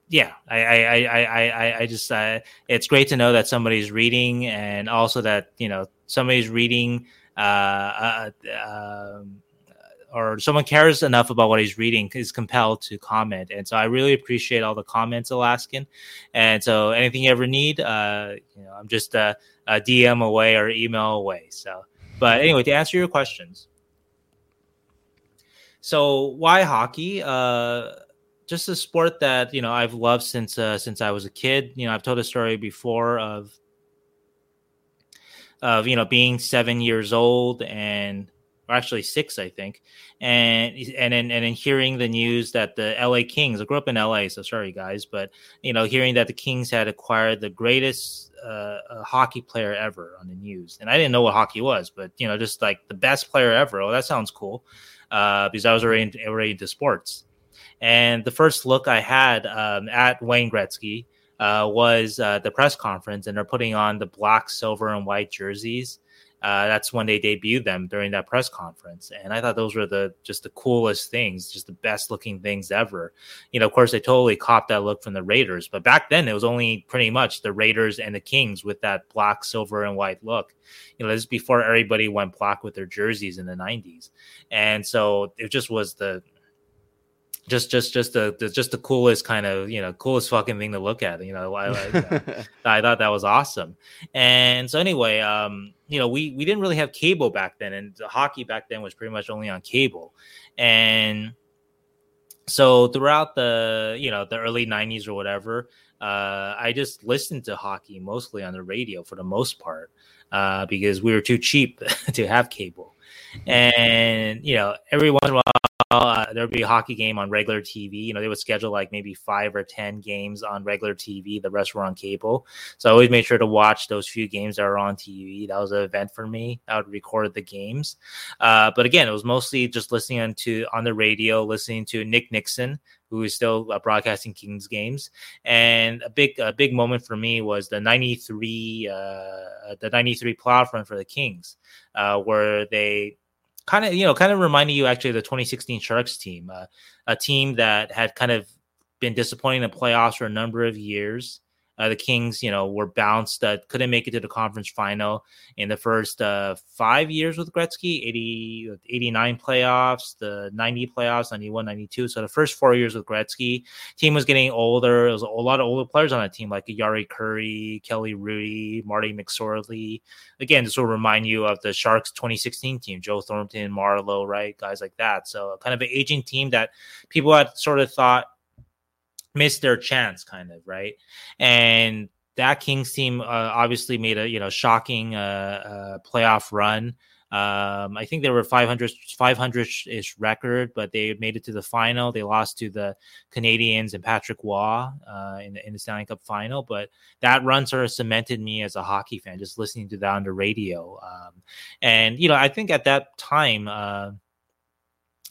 yeah, I I I I I just uh, it's great to know that somebody's reading, and also that you know somebody's reading. Uh, uh, um, or someone cares enough about what he's reading is compelled to comment. And so I really appreciate all the comments, Alaskan. And so anything you ever need, uh, you know, I'm just a, a DM away or email away. So, but anyway, to answer your questions, so why hockey? Uh, just a sport that you know I've loved since uh, since I was a kid. You know, I've told a story before of of you know being seven years old and actually six, I think, and and then and then hearing the news that the L.A. Kings. I grew up in L.A., so sorry guys, but you know, hearing that the Kings had acquired the greatest uh, hockey player ever on the news, and I didn't know what hockey was, but you know, just like the best player ever. Oh, that sounds cool uh, because I was already, already into sports. And the first look I had um, at Wayne Gretzky uh, was uh, the press conference, and they're putting on the black, silver, and white jerseys. Uh, that's when they debuted them during that press conference, and I thought those were the just the coolest things, just the best looking things ever. You know, of course, they totally copied that look from the Raiders, but back then it was only pretty much the Raiders and the Kings with that black, silver, and white look. You know, this is before everybody went black with their jerseys in the '90s, and so it just was the just just just the, the, just the coolest kind of you know coolest fucking thing to look at you know I, I, I, thought that was awesome. And so anyway um you know we we didn't really have cable back then and the hockey back then was pretty much only on cable. And so throughout the you know the early 90s or whatever uh i just listened to hockey mostly on the radio for the most part uh because we were too cheap to have cable. And you know every once in a while there would be a hockey game on regular TV. You know, they would schedule like maybe five or 10 games on regular TV. The rest were on cable. So I always made sure to watch those few games that are on TV. That was an event for me. I would record the games. Uh, but again, it was mostly just listening to on the radio, listening to Nick Nickson, who is still uh, broadcasting Kings games. And a big, a big moment for me was the 93, uh, the 93 playoff run for the Kings, uh, where they, kind of you know kind of reminding you actually the 2016 Sharks team, uh, a team that had kind of been disappointing in the playoffs for a number of years. Uh, the Kings, you know, were bounced, uh, couldn't make it to the conference final in the first uh, five years with Gretzky 80, 89 playoffs, the 90 playoffs, 91, 92. So the first four years with Gretzky, team was getting older. There was a lot of older players on that team, like Jari Kurri, Kelly Hrudey, Marty McSorley. Again, this will remind you of the Sharks 2016 team, Joe Thornton, Marleau, right? Guys like that. So kind of an aging team that people had sort of thought missed their chance, kind of right. And that Kings team uh, obviously made a you know shocking uh, uh, playoff run. Um, I think they were 500 500 ish record, but they made it to the final. They lost to the Canadiens and Patrick Roy uh, in, the, in the Stanley Cup final. But that run sort of cemented me as a hockey fan, just listening to that on the radio. Um, and you know, I think at that time uh,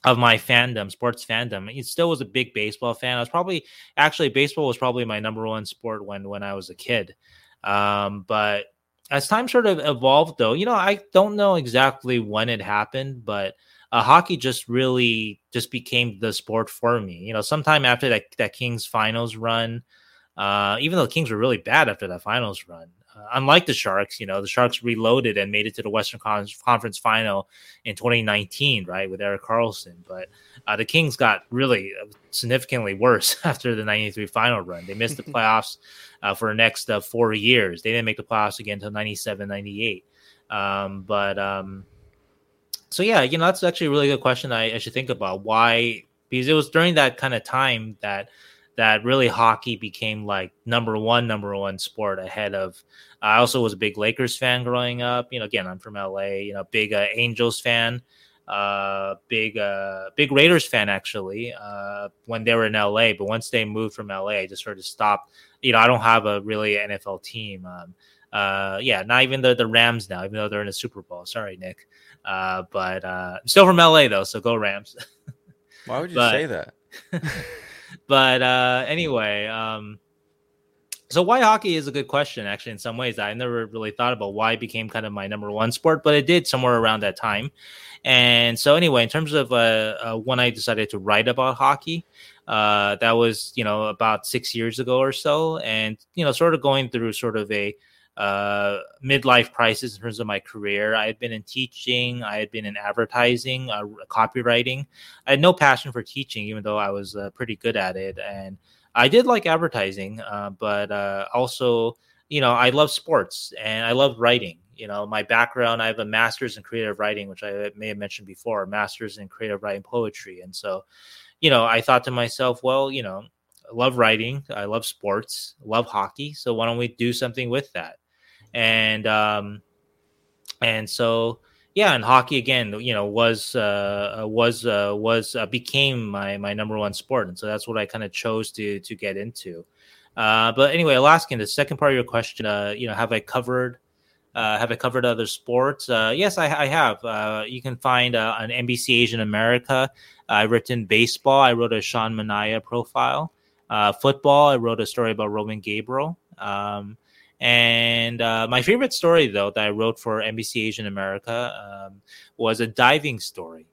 of my fandom, sports fandom. He still was a big baseball fan. I was probably actually baseball was probably my number one sport when when I was a kid. Um, but as time sort of evolved, though, you know, I don't know exactly when it happened, but uh, hockey just really just became the sport for me. You know, sometime after that that Kings finals run, uh, even though the Kings were really bad after that finals run, uh, unlike the Sharks, you know, the Sharks reloaded and made it to the Western Con- Conference Final in 2019, right, with Erik Karlsson. But uh, the Kings got really uh, significantly worse after the 93 final run. They missed the playoffs uh, for the next uh, four years. They didn't make the playoffs again until 97, 98. Um, but um, so, yeah, you know, that's actually a really good question I, I should think about. Why? Because it was during that kind of time that – that really hockey became like number one, number one sport ahead of. I also was a big Lakers fan growing up. You know, again, I'm from LA. You know, big uh, Angels fan, uh, big uh, big Raiders fan actually. Uh, when they were in LA, but once they moved from LA, I just sort of stopped. You know, I don't have a really NFL team. Um, uh, yeah, not even the the Rams now, even though they're in a Super Bowl. Sorry, Nick. Uh, but uh, I'm still from LA though, so go Rams. Why would you but, say that? but uh, anyway, um, so why hockey is a good question, actually, in some ways. I never really thought about why it became kind of my number one sport, but it did somewhere around that time. And so, anyway, in terms of uh, uh, when I decided to write about hockey, uh, that was, you know, about six years ago or so. And, you know, sort of going through sort of a uh, midlife crisis in terms of my career. I had been in teaching, I had been in advertising, uh, copywriting. I had no passion for teaching, even though I was uh, pretty good at it. And I did like advertising, uh, but uh, also, you know, I love sports and I love writing. You know, my background, I have a master's in creative writing, which I may have mentioned before, master's in creative writing poetry. And so, you know, I thought to myself, well, you know, I love writing, I love sports, love hockey. So why don't we do something with that? And um, and so yeah, and hockey again, you know, was uh, was uh, was uh, became my my number one sport, and so that's what I kind of chose to to get into. Uh, but anyway, Alaskan, the second part of your question, uh, you know, have I covered uh, have I covered other sports? Uh, yes, I, I have. Uh, you can find uh, on NBC Asian America. I've written baseball. I wrote a Sean Manaea profile. Uh, football. I wrote a story about Roman Gabriel. Um, and uh, my favorite story, though, that I wrote for NBC Asian America um, was a diving story.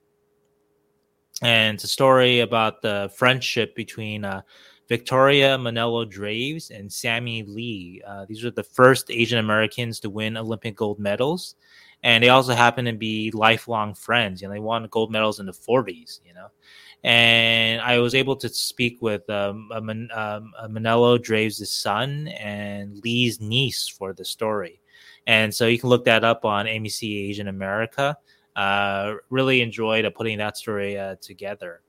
And it's a story about the friendship between uh, Victoria Manalo Draves and Sammy Lee. Uh, these are the first Asian Americans to win Olympic gold medals. and they also happen to be lifelong friends. You know, they won gold medals in the 40s. You know, and I was able to speak with um, a Man- um, a Manalo Draves' son and Lee's niece for the story. And so you can look that up on NBC Asian America. Uh, really enjoyed uh, putting that story uh, together.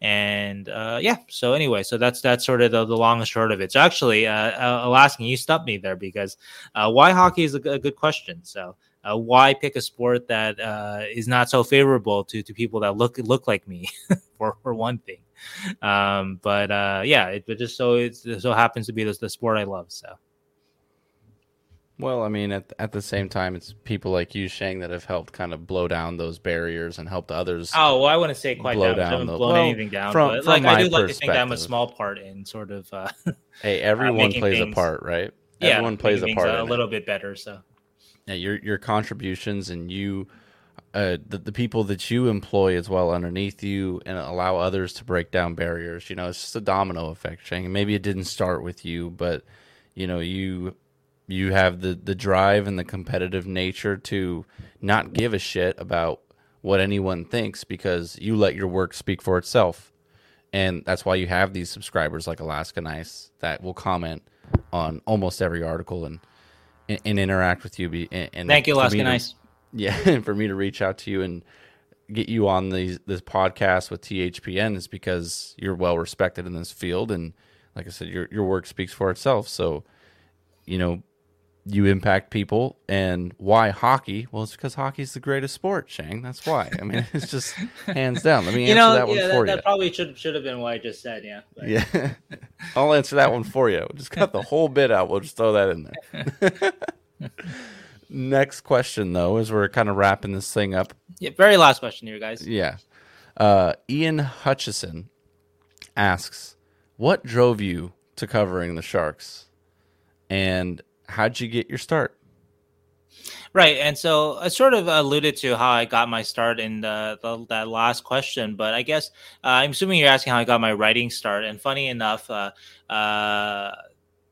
And uh, yeah, so anyway, so that's that's sort of the, the long and short of it. So actually, uh, uh Alaskan, you stumped me there because why hockey is a good question. So uh, why pick a sport that uh, is not so favorable to, to people that look look like me for, for one thing. Um, but uh, yeah it, it, just so it so happens to be the, the sport i love so. Well i mean at, at the same time it's people like you Sheng that have helped kind of blow down those barriers and helped others oh well i wouldn't say quite blow down, down I haven't blown well, anything down from, but from like i do like to think i'm a small part in sort of uh, hey everyone plays things, a part right? Yeah, everyone plays a part a little it. bit better so yeah, your your contributions and you uh, the, the people that you employ as well underneath you and allow others to break down barriers. You know, it's just a domino effect, Sheng. Maybe it didn't start with you, but you know, you you have the the drive and the competitive nature to not give a shit about what anyone thinks because you let your work speak for itself. And that's why you have these subscribers like Alaskan Ice that will comment on almost every article and and, and interact with you. Be, and, and Thank you, Alaskan Ice. Yeah, and for me to reach out to you and get you on these this podcast with THPN is because you're well respected in this field, and like I said, your your work speaks for itself. So, you know, you impact people and why hockey? Well it's because hockey's the greatest sport Sheng. That's why. I mean it's just hands down. Let me answer know, that one yeah, for that, you that probably should should have been what i just said yeah. But. yeah. I'll answer that one for you just cut the whole bit out. We'll just throw that in there. Next question though as we're kind of wrapping this thing up. Yeah very last question here guys. Yeah. Uh, ian hutchison asks what drove you to covering the sharks? And how'd you get your start? Right, and so I sort of alluded to how I got my start in the, the that last question, but I guess uh, I'm assuming you're asking how I got my writing start. And funny enough, uh, uh,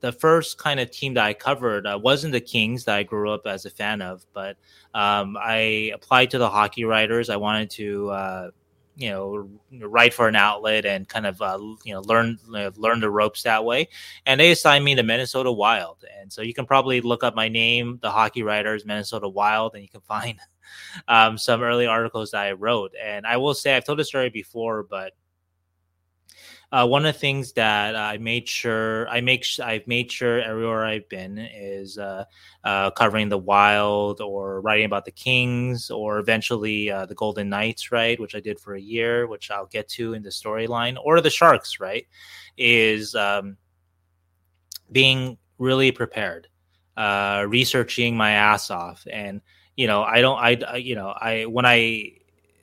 the first kind of team that I covered uh, wasn't the Kings that I grew up as a fan of, but um, I applied to the Hockey Writers. I wanted to uh, you know write for an outlet and kind of uh, you know learn learn the ropes that way. And they assigned me to minnesota wild. And so you can probably look up my name the hockey writers minnesota wild and you can find um, some early articles that i wrote. And i will say i've told the story before but uh, one of the things that I made sure I make I've made sure everywhere I've been is uh, uh, covering the Wild or writing about the Kings or eventually uh, the Golden Knights, right? Which I did for a year, which I'll get to in the storyline, or the Sharks, right? Is um, being really prepared, uh, researching my ass off, and you know I don't I you know I when I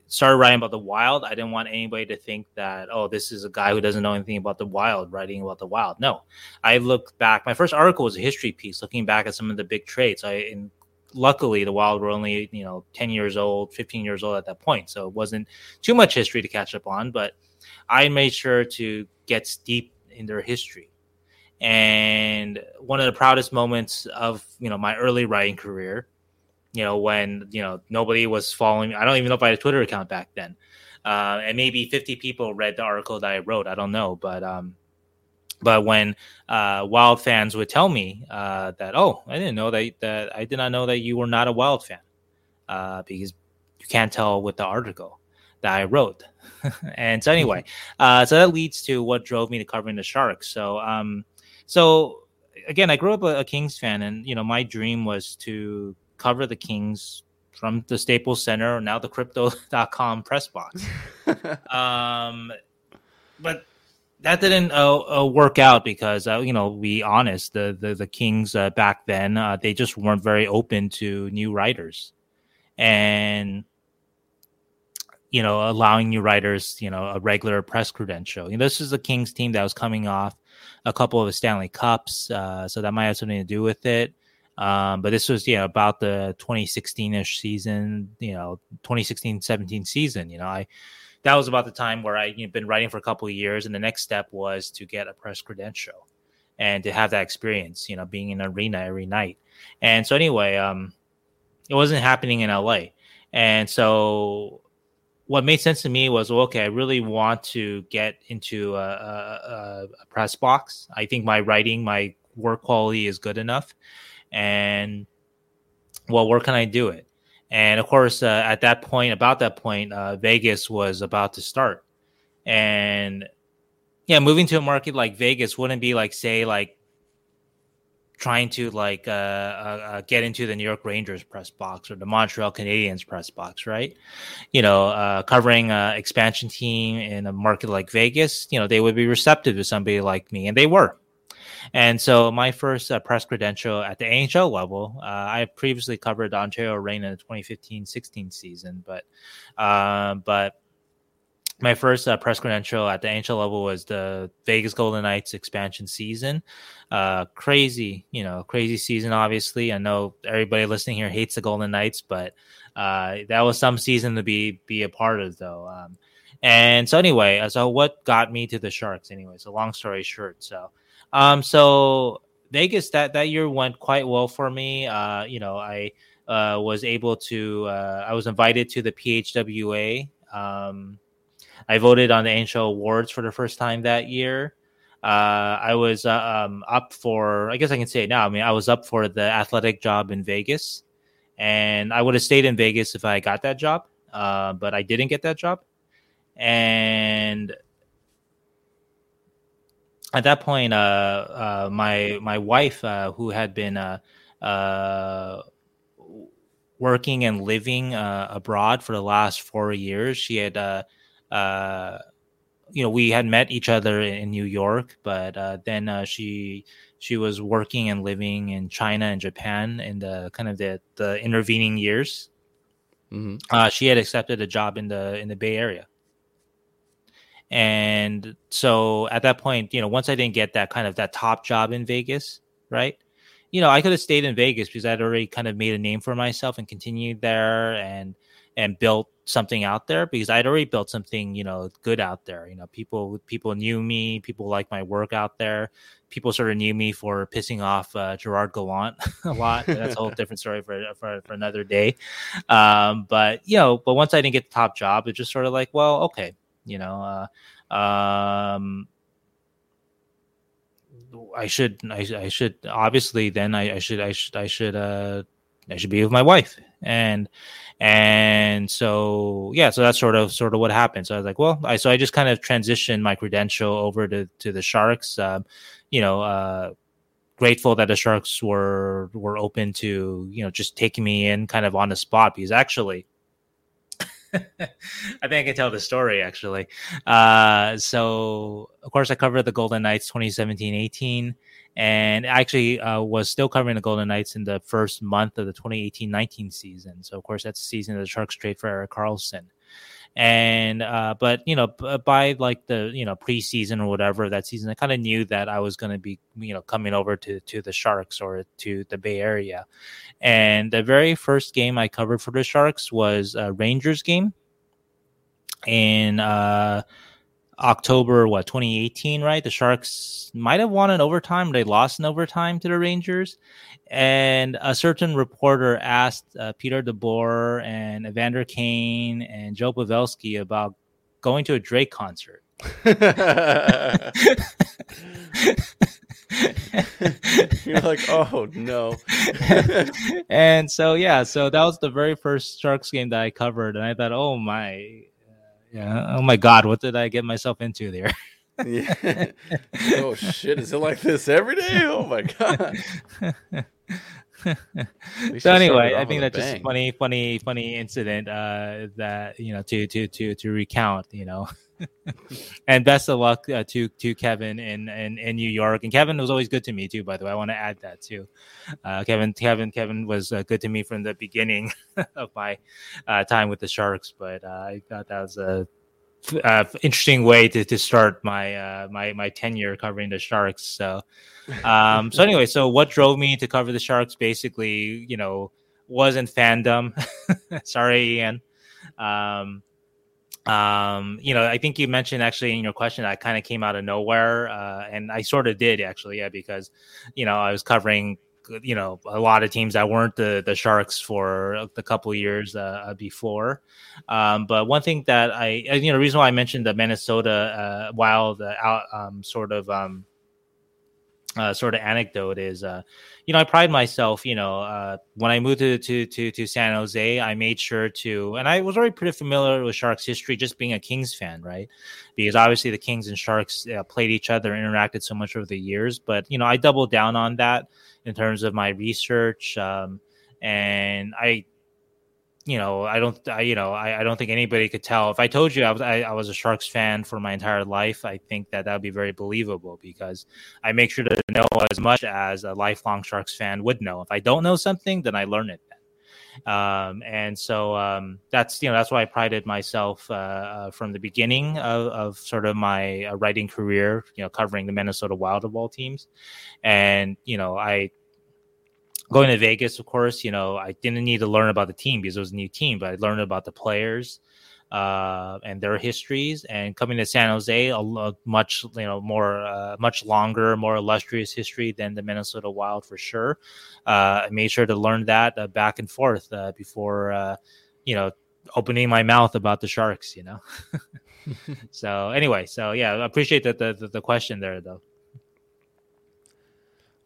started writing about the wild, I didn't want anybody to think that, oh, this is a guy who doesn't know anything about the wild writing about the wild. No, I looked back. My first article was a history piece looking back at some of the big trades. I, and luckily, the wild were only, you know, 10 years old, 15 years old at that point. So it wasn't too much history to catch up on, but I made sure to get steep in their history. And one of the proudest moments of, you know, my early writing career you know, when, you know, nobody was following. I don't even know if I had a Twitter account back then. Uh, and maybe 50 people read the article that I wrote. I don't know. But, um, but when uh, Wild fans would tell me uh, that, oh, I didn't know that, that I did not know that you were not a Wild fan uh, because you can't tell with the article that I wrote. and so anyway, uh, so that leads to what drove me to covering the Sharks. So, um, so again, I grew up a, a Kings fan, and you know, my dream was to cover the Kings from the Staples Center, now the crypto.com press box. um, but that didn't uh, uh, work out because, uh, you know, be honest, the, the, the Kings uh, back then, uh, they just weren't very open to new writers. And, you know, allowing new writers, you know, a regular press credential. You know, this is a Kings team that was coming off a couple of Stanley Cups, uh, so that might have something to do with it. Um, but this was, you know, about the 2016 ish season, you know, 2016 17 season. You know, I, that was about the time where I, you know, been writing for a couple of years. And the next step was to get a press credential and to have that experience, you know, being in an arena every night. And so, anyway, um, it wasn't happening in LA. And so what made sense to me was well, okay, I really want to get into a, a, a, press box. I think my writing, my work quality is good enough. And well, where can I do it? And of course, uh, at that point, about that point, uh, Vegas was about to start. And yeah, moving to a market like Vegas wouldn't be like, say, like trying to like uh, uh, uh, get into the New York Rangers press box or the Montreal Canadiens press box, right? You know, uh, covering an expansion team in a market like Vegas, you know, they would be receptive to somebody like me, and they were. And so my first uh, press credential at the NHL level, uh, I previously covered Ontario Reign in the 2015-16 season, but but my first uh, press credential at the NHL level was the Vegas Golden Knights expansion season. Uh, crazy, you know, crazy season. Obviously, I know everybody listening here hates the Golden Knights, but uh, that was some season to be be a part of, though. Um, and so, anyway, uh, so what got me to the Sharks? Anyway, so long story short, so um, so Vegas that that year went quite well for me. Uh, you know, I uh, was able to. Uh, I was invited to the PHWA. Um, I voted on the NHL awards for the first time that year. Uh, I was uh, um, up for, I guess I can say it now. I mean, I was up for the athletic job in Vegas, and I would have stayed in Vegas if I got that job, uh, but I didn't get that job. And at that point, uh, uh, my my wife, uh, who had been working and living abroad for the last four years, she had uh, you know, we had met each other in New York, but uh, then uh, she she was working and living in China and Japan in the kind of the the intervening years. Mm-hmm. Uh, she had accepted a job in the in the Bay Area, and so at that point, you know, once I didn't get that kind of that top job in Vegas, right? You know, I could have stayed in Vegas because I'd already kind of made a name for myself and continued there and and built something out there because I'd already built something, you know, good out there. You know, people people knew me, people liked my work out there. People sort of knew me for pissing off uh, Gerard Gallant a lot. That's a whole different story for, for, for another day. Um, but you know, but once I didn't get the top job, it's just sort of like, well, okay, you know, uh, um, I should, I, I should obviously then I, I should, I should, I should, uh, I should be with my wife. And and so yeah so that's sort of sort of what happened. So i was like well i so i just kind of transitioned my credential over to to the sharks. Um, you know uh grateful that the sharks were were open to you know just taking me in kind of on the spot because actually I think I can tell the story actually. Uh, so, of course, I covered the Golden Knights 2017 18 and actually uh, was still covering the Golden Knights in the first month of the 2018-19 season. So of course that's the season of the Sharks trade for Erik Karlsson. And uh, but you know by like the you know preseason or whatever that season, I kind of knew that I was going to be you know coming over to to the Sharks or to the Bay Area. And the very first game I covered for the Sharks was a Rangers game, and uh, October, what 2018, right? The Sharks might have won in overtime. They lost in overtime to the Rangers, and a certain reporter asked uh, Peter DeBoer and Evander Kane and Joe Pavelski about going to a Drake concert. You're like, oh no. and so yeah, so that was the very first Sharks game that I covered, and I thought, oh my, yeah. Oh my God, what did I get myself into there? yeah. Oh shit, is it like this every day? Oh my god. so anyway, I think that's just funny, funny, funny incident uh, that you know to to to to recount. You know. And best of luck uh, to to Kevin in, in in New York. And Kevin was always good to me too. By the way, I want to add that too. Uh, Kevin Kevin Kevin was uh, good to me from the beginning of my uh, time with the Sharks. But uh, I thought that was a uh, interesting way to, to start my my my tenure covering the Sharks. So um, so anyway, so what drove me to cover the Sharks? Basically, you know, wasn't fandom. Sorry, Ian. Um, um, you know, I think you mentioned actually in your question that kind of came out of nowhere, uh, and I sort of did actually, yeah, because you know I was covering you know a lot of teams that weren't the the Sharks for the couple years uh, uh, before. Um, but one thing that I you know the reason why I mentioned the Minnesota uh, Wild uh, um, sort of um, uh, sort of anecdote is, uh, you know, I pride myself. You know, uh, when I moved to, to to to San Jose, I made sure to, and I was already pretty familiar with Sharks history, just being a Kings fan, right? Because obviously the Kings and Sharks uh, played each other, interacted so much over the years. But you know, I doubled down on that in terms of my research, um, and I you know, I don't, I, you know, I, I don't think anybody could tell. If I told you I was, I, I, was a Sharks fan for my entire life, I think that that would be very believable because I make sure to know as much as a lifelong Sharks fan would know. If I don't know something, then I learn it. Um, and so um, that's you know that's why I prided myself uh, uh, from the beginning of, of sort of my uh, writing career, you know, covering the Minnesota Wild of all teams, and you know I going to Vegas, of course, you know, I didn't need to learn about the team because it was a new team, but I learned about the players uh, and their histories. And coming to San Jose, a, much you know more uh, much longer, more illustrious history than the Minnesota Wild for sure. Uh, I made sure to learn that uh, back and forth uh, before uh, you know opening my mouth about the Sharks. You know. so anyway, so yeah, I appreciate the, the the question there though.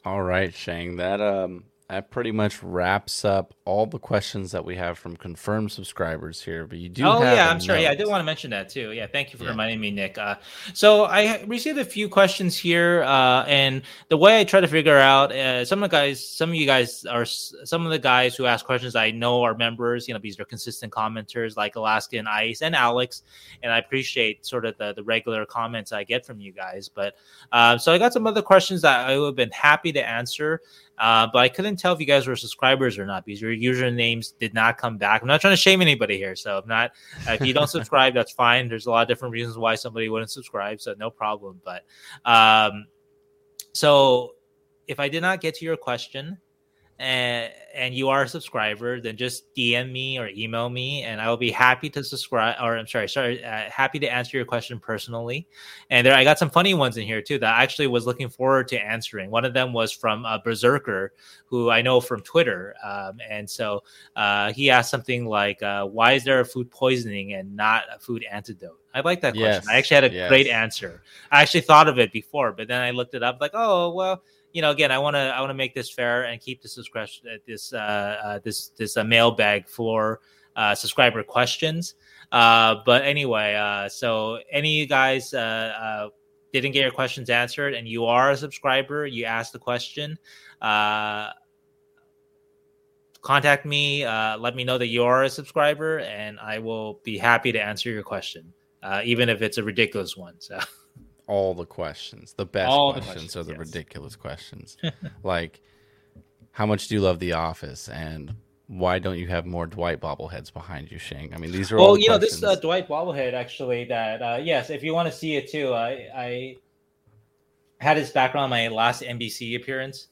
All right, Sheng. That um that pretty much wraps up all the questions that we have from confirmed subscribers here. But you do. Oh yeah, I'm sorry. Yeah, I did want to mention that too. Yeah, thank you for yeah. reminding me, Nick. Uh, so I received a few questions here, uh, and the way I try to figure out uh, some of the guys, some of you guys are some of the guys who ask questions I know are members. You know, these are consistent commenters like Alaskan Ice and Alex, and I appreciate sort of the the regular comments I get from you guys. But uh, so I got some other questions that I would have been happy to answer. Uh, but I couldn't tell if you guys were subscribers or not because your usernames did not come back. I'm not trying to shame anybody here, so if not, uh, if you don't subscribe, that's fine. There's a lot of different reasons why somebody wouldn't subscribe, so no problem. But um, so if I did not get to your question, and and you are a subscriber, then just DM me or email me, and I will be happy to subscribe. Or I'm sorry, sorry, uh, happy to answer your question personally. And there, I got some funny ones in here too that I actually was looking forward to answering. One of them was from uh, Berserker, who I know from Twitter, um, and so uh, he asked something like, uh, "Why is there a food poisoning and not a food antidote?" I like that question. Yes, I actually had a yes. great answer. I actually thought of it before, but then I looked it up, like, oh well you know, again, I want to I want to make this fair and keep this discretion uh, this uh, uh, this this uh, mailbag for uh, subscriber questions. Uh, but anyway, uh, so any of you guys uh, uh, didn't get your questions answered, and you are a subscriber, you asked the question. Uh, contact me. Uh, let me know that you are a subscriber, and I will be happy to answer your question, uh, even if it's a ridiculous one. So. all the questions. The best all questions, the questions are the yes. ridiculous questions. like, how much do you love The Office? And why don't you have more Dwight bobbleheads behind you, Sheng? I mean, these are well, all. you questions. know, this uh, Dwight bobblehead actually. That uh, yes, if you want to see it too, I I had his background on my last NBC appearance.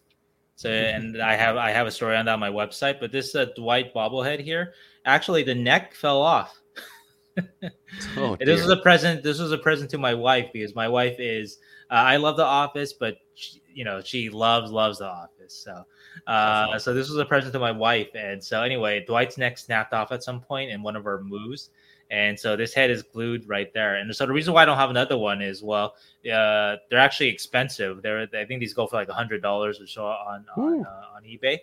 So, and I have I have a story on that on my website. But this uh, Dwight bobblehead here, actually, the neck fell off oh, this was a present. This was a present to my wife because my wife is. Uh, I love The Office, but she, you know she loves loves The Office. So, uh, so this was a present to my wife, and so anyway, Dwight's neck snapped off at some point in one of our moves, and so this head is glued right there. And so the reason why I don't have another one is well, uh, they're actually expensive. They're I think these go for like a hundred dollars or so on on, uh, on eBay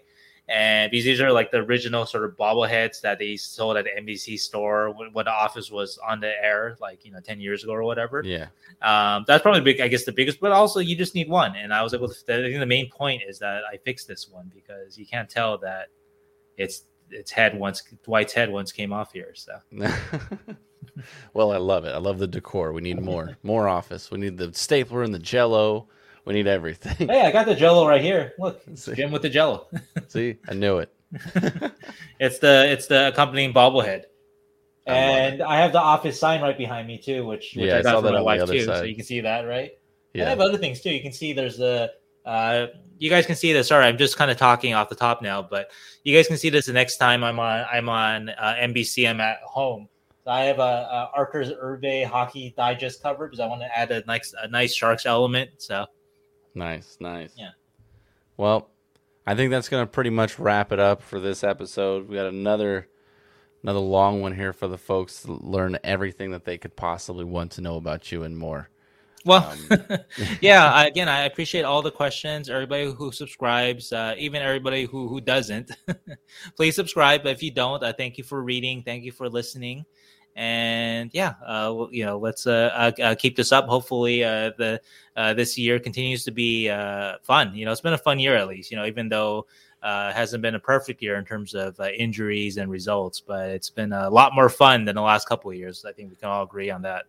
and because these are like the original sort of bobbleheads that they sold at the NBC store when, when, the office was on the air, like you know, ten years ago or whatever. Yeah, um, that's probably big. I guess the biggest, but also you just need one. And I was able to. I think the main point is that I fixed this one because you can't tell that it's its head once Dwight's head once came off here. So. well, I love it. I love the decor. We need more, more office. We need the stapler and the Jello. We need everything. Hey, I got the Jello right here. Look, Jim with the Jello. See, I knew it. it's the it's the accompanying bobblehead, and I, I, have the office sign right behind me too, which, which yeah, I got from my wife too. Side. So you can see that, right? Yeah. I have other things too. You can see there's the Uh, you guys can see this. Sorry, I'm just kind of talking off the top now, but you guys can see this the next time I'm on. I'm on uh, NBC. I'm at home. I have a, a Arturs Irbe Hockey Digest cover because I want to add a nice a nice Sharks element. So Nice, nice. Yeah. Well, I think that's going to pretty much wrap it up for this episode. We got another another long one here for the folks to learn everything that they could possibly want to know about you and more. Well, um, yeah. Again, I appreciate all the questions. Everybody who subscribes, uh, even everybody who who doesn't, please subscribe. But If you don't, uh, thank you for reading. Thank you for listening. And yeah, uh, you know, let's uh, uh, uh, keep this up. Hopefully, the this year continues to be fun. You know, it's been a fun year at least. You know, even though uh, hasn't been a perfect year in terms of uh, injuries and results, but it's been a lot more fun than the last couple of years. I think we can all agree on that.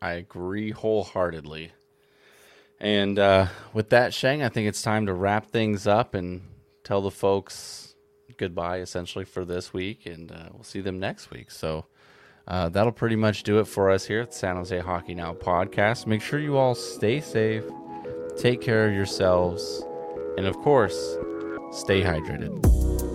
I agree wholeheartedly. And uh, with that, Sheng, I think it's time to wrap things up and tell the folks goodbye essentially for this week, and uh, we'll see them next week. So uh, that'll pretty much do it for us here at the San Jose Hockey Now podcast. Make sure you all stay safe, take care of yourselves, and of course, stay hydrated.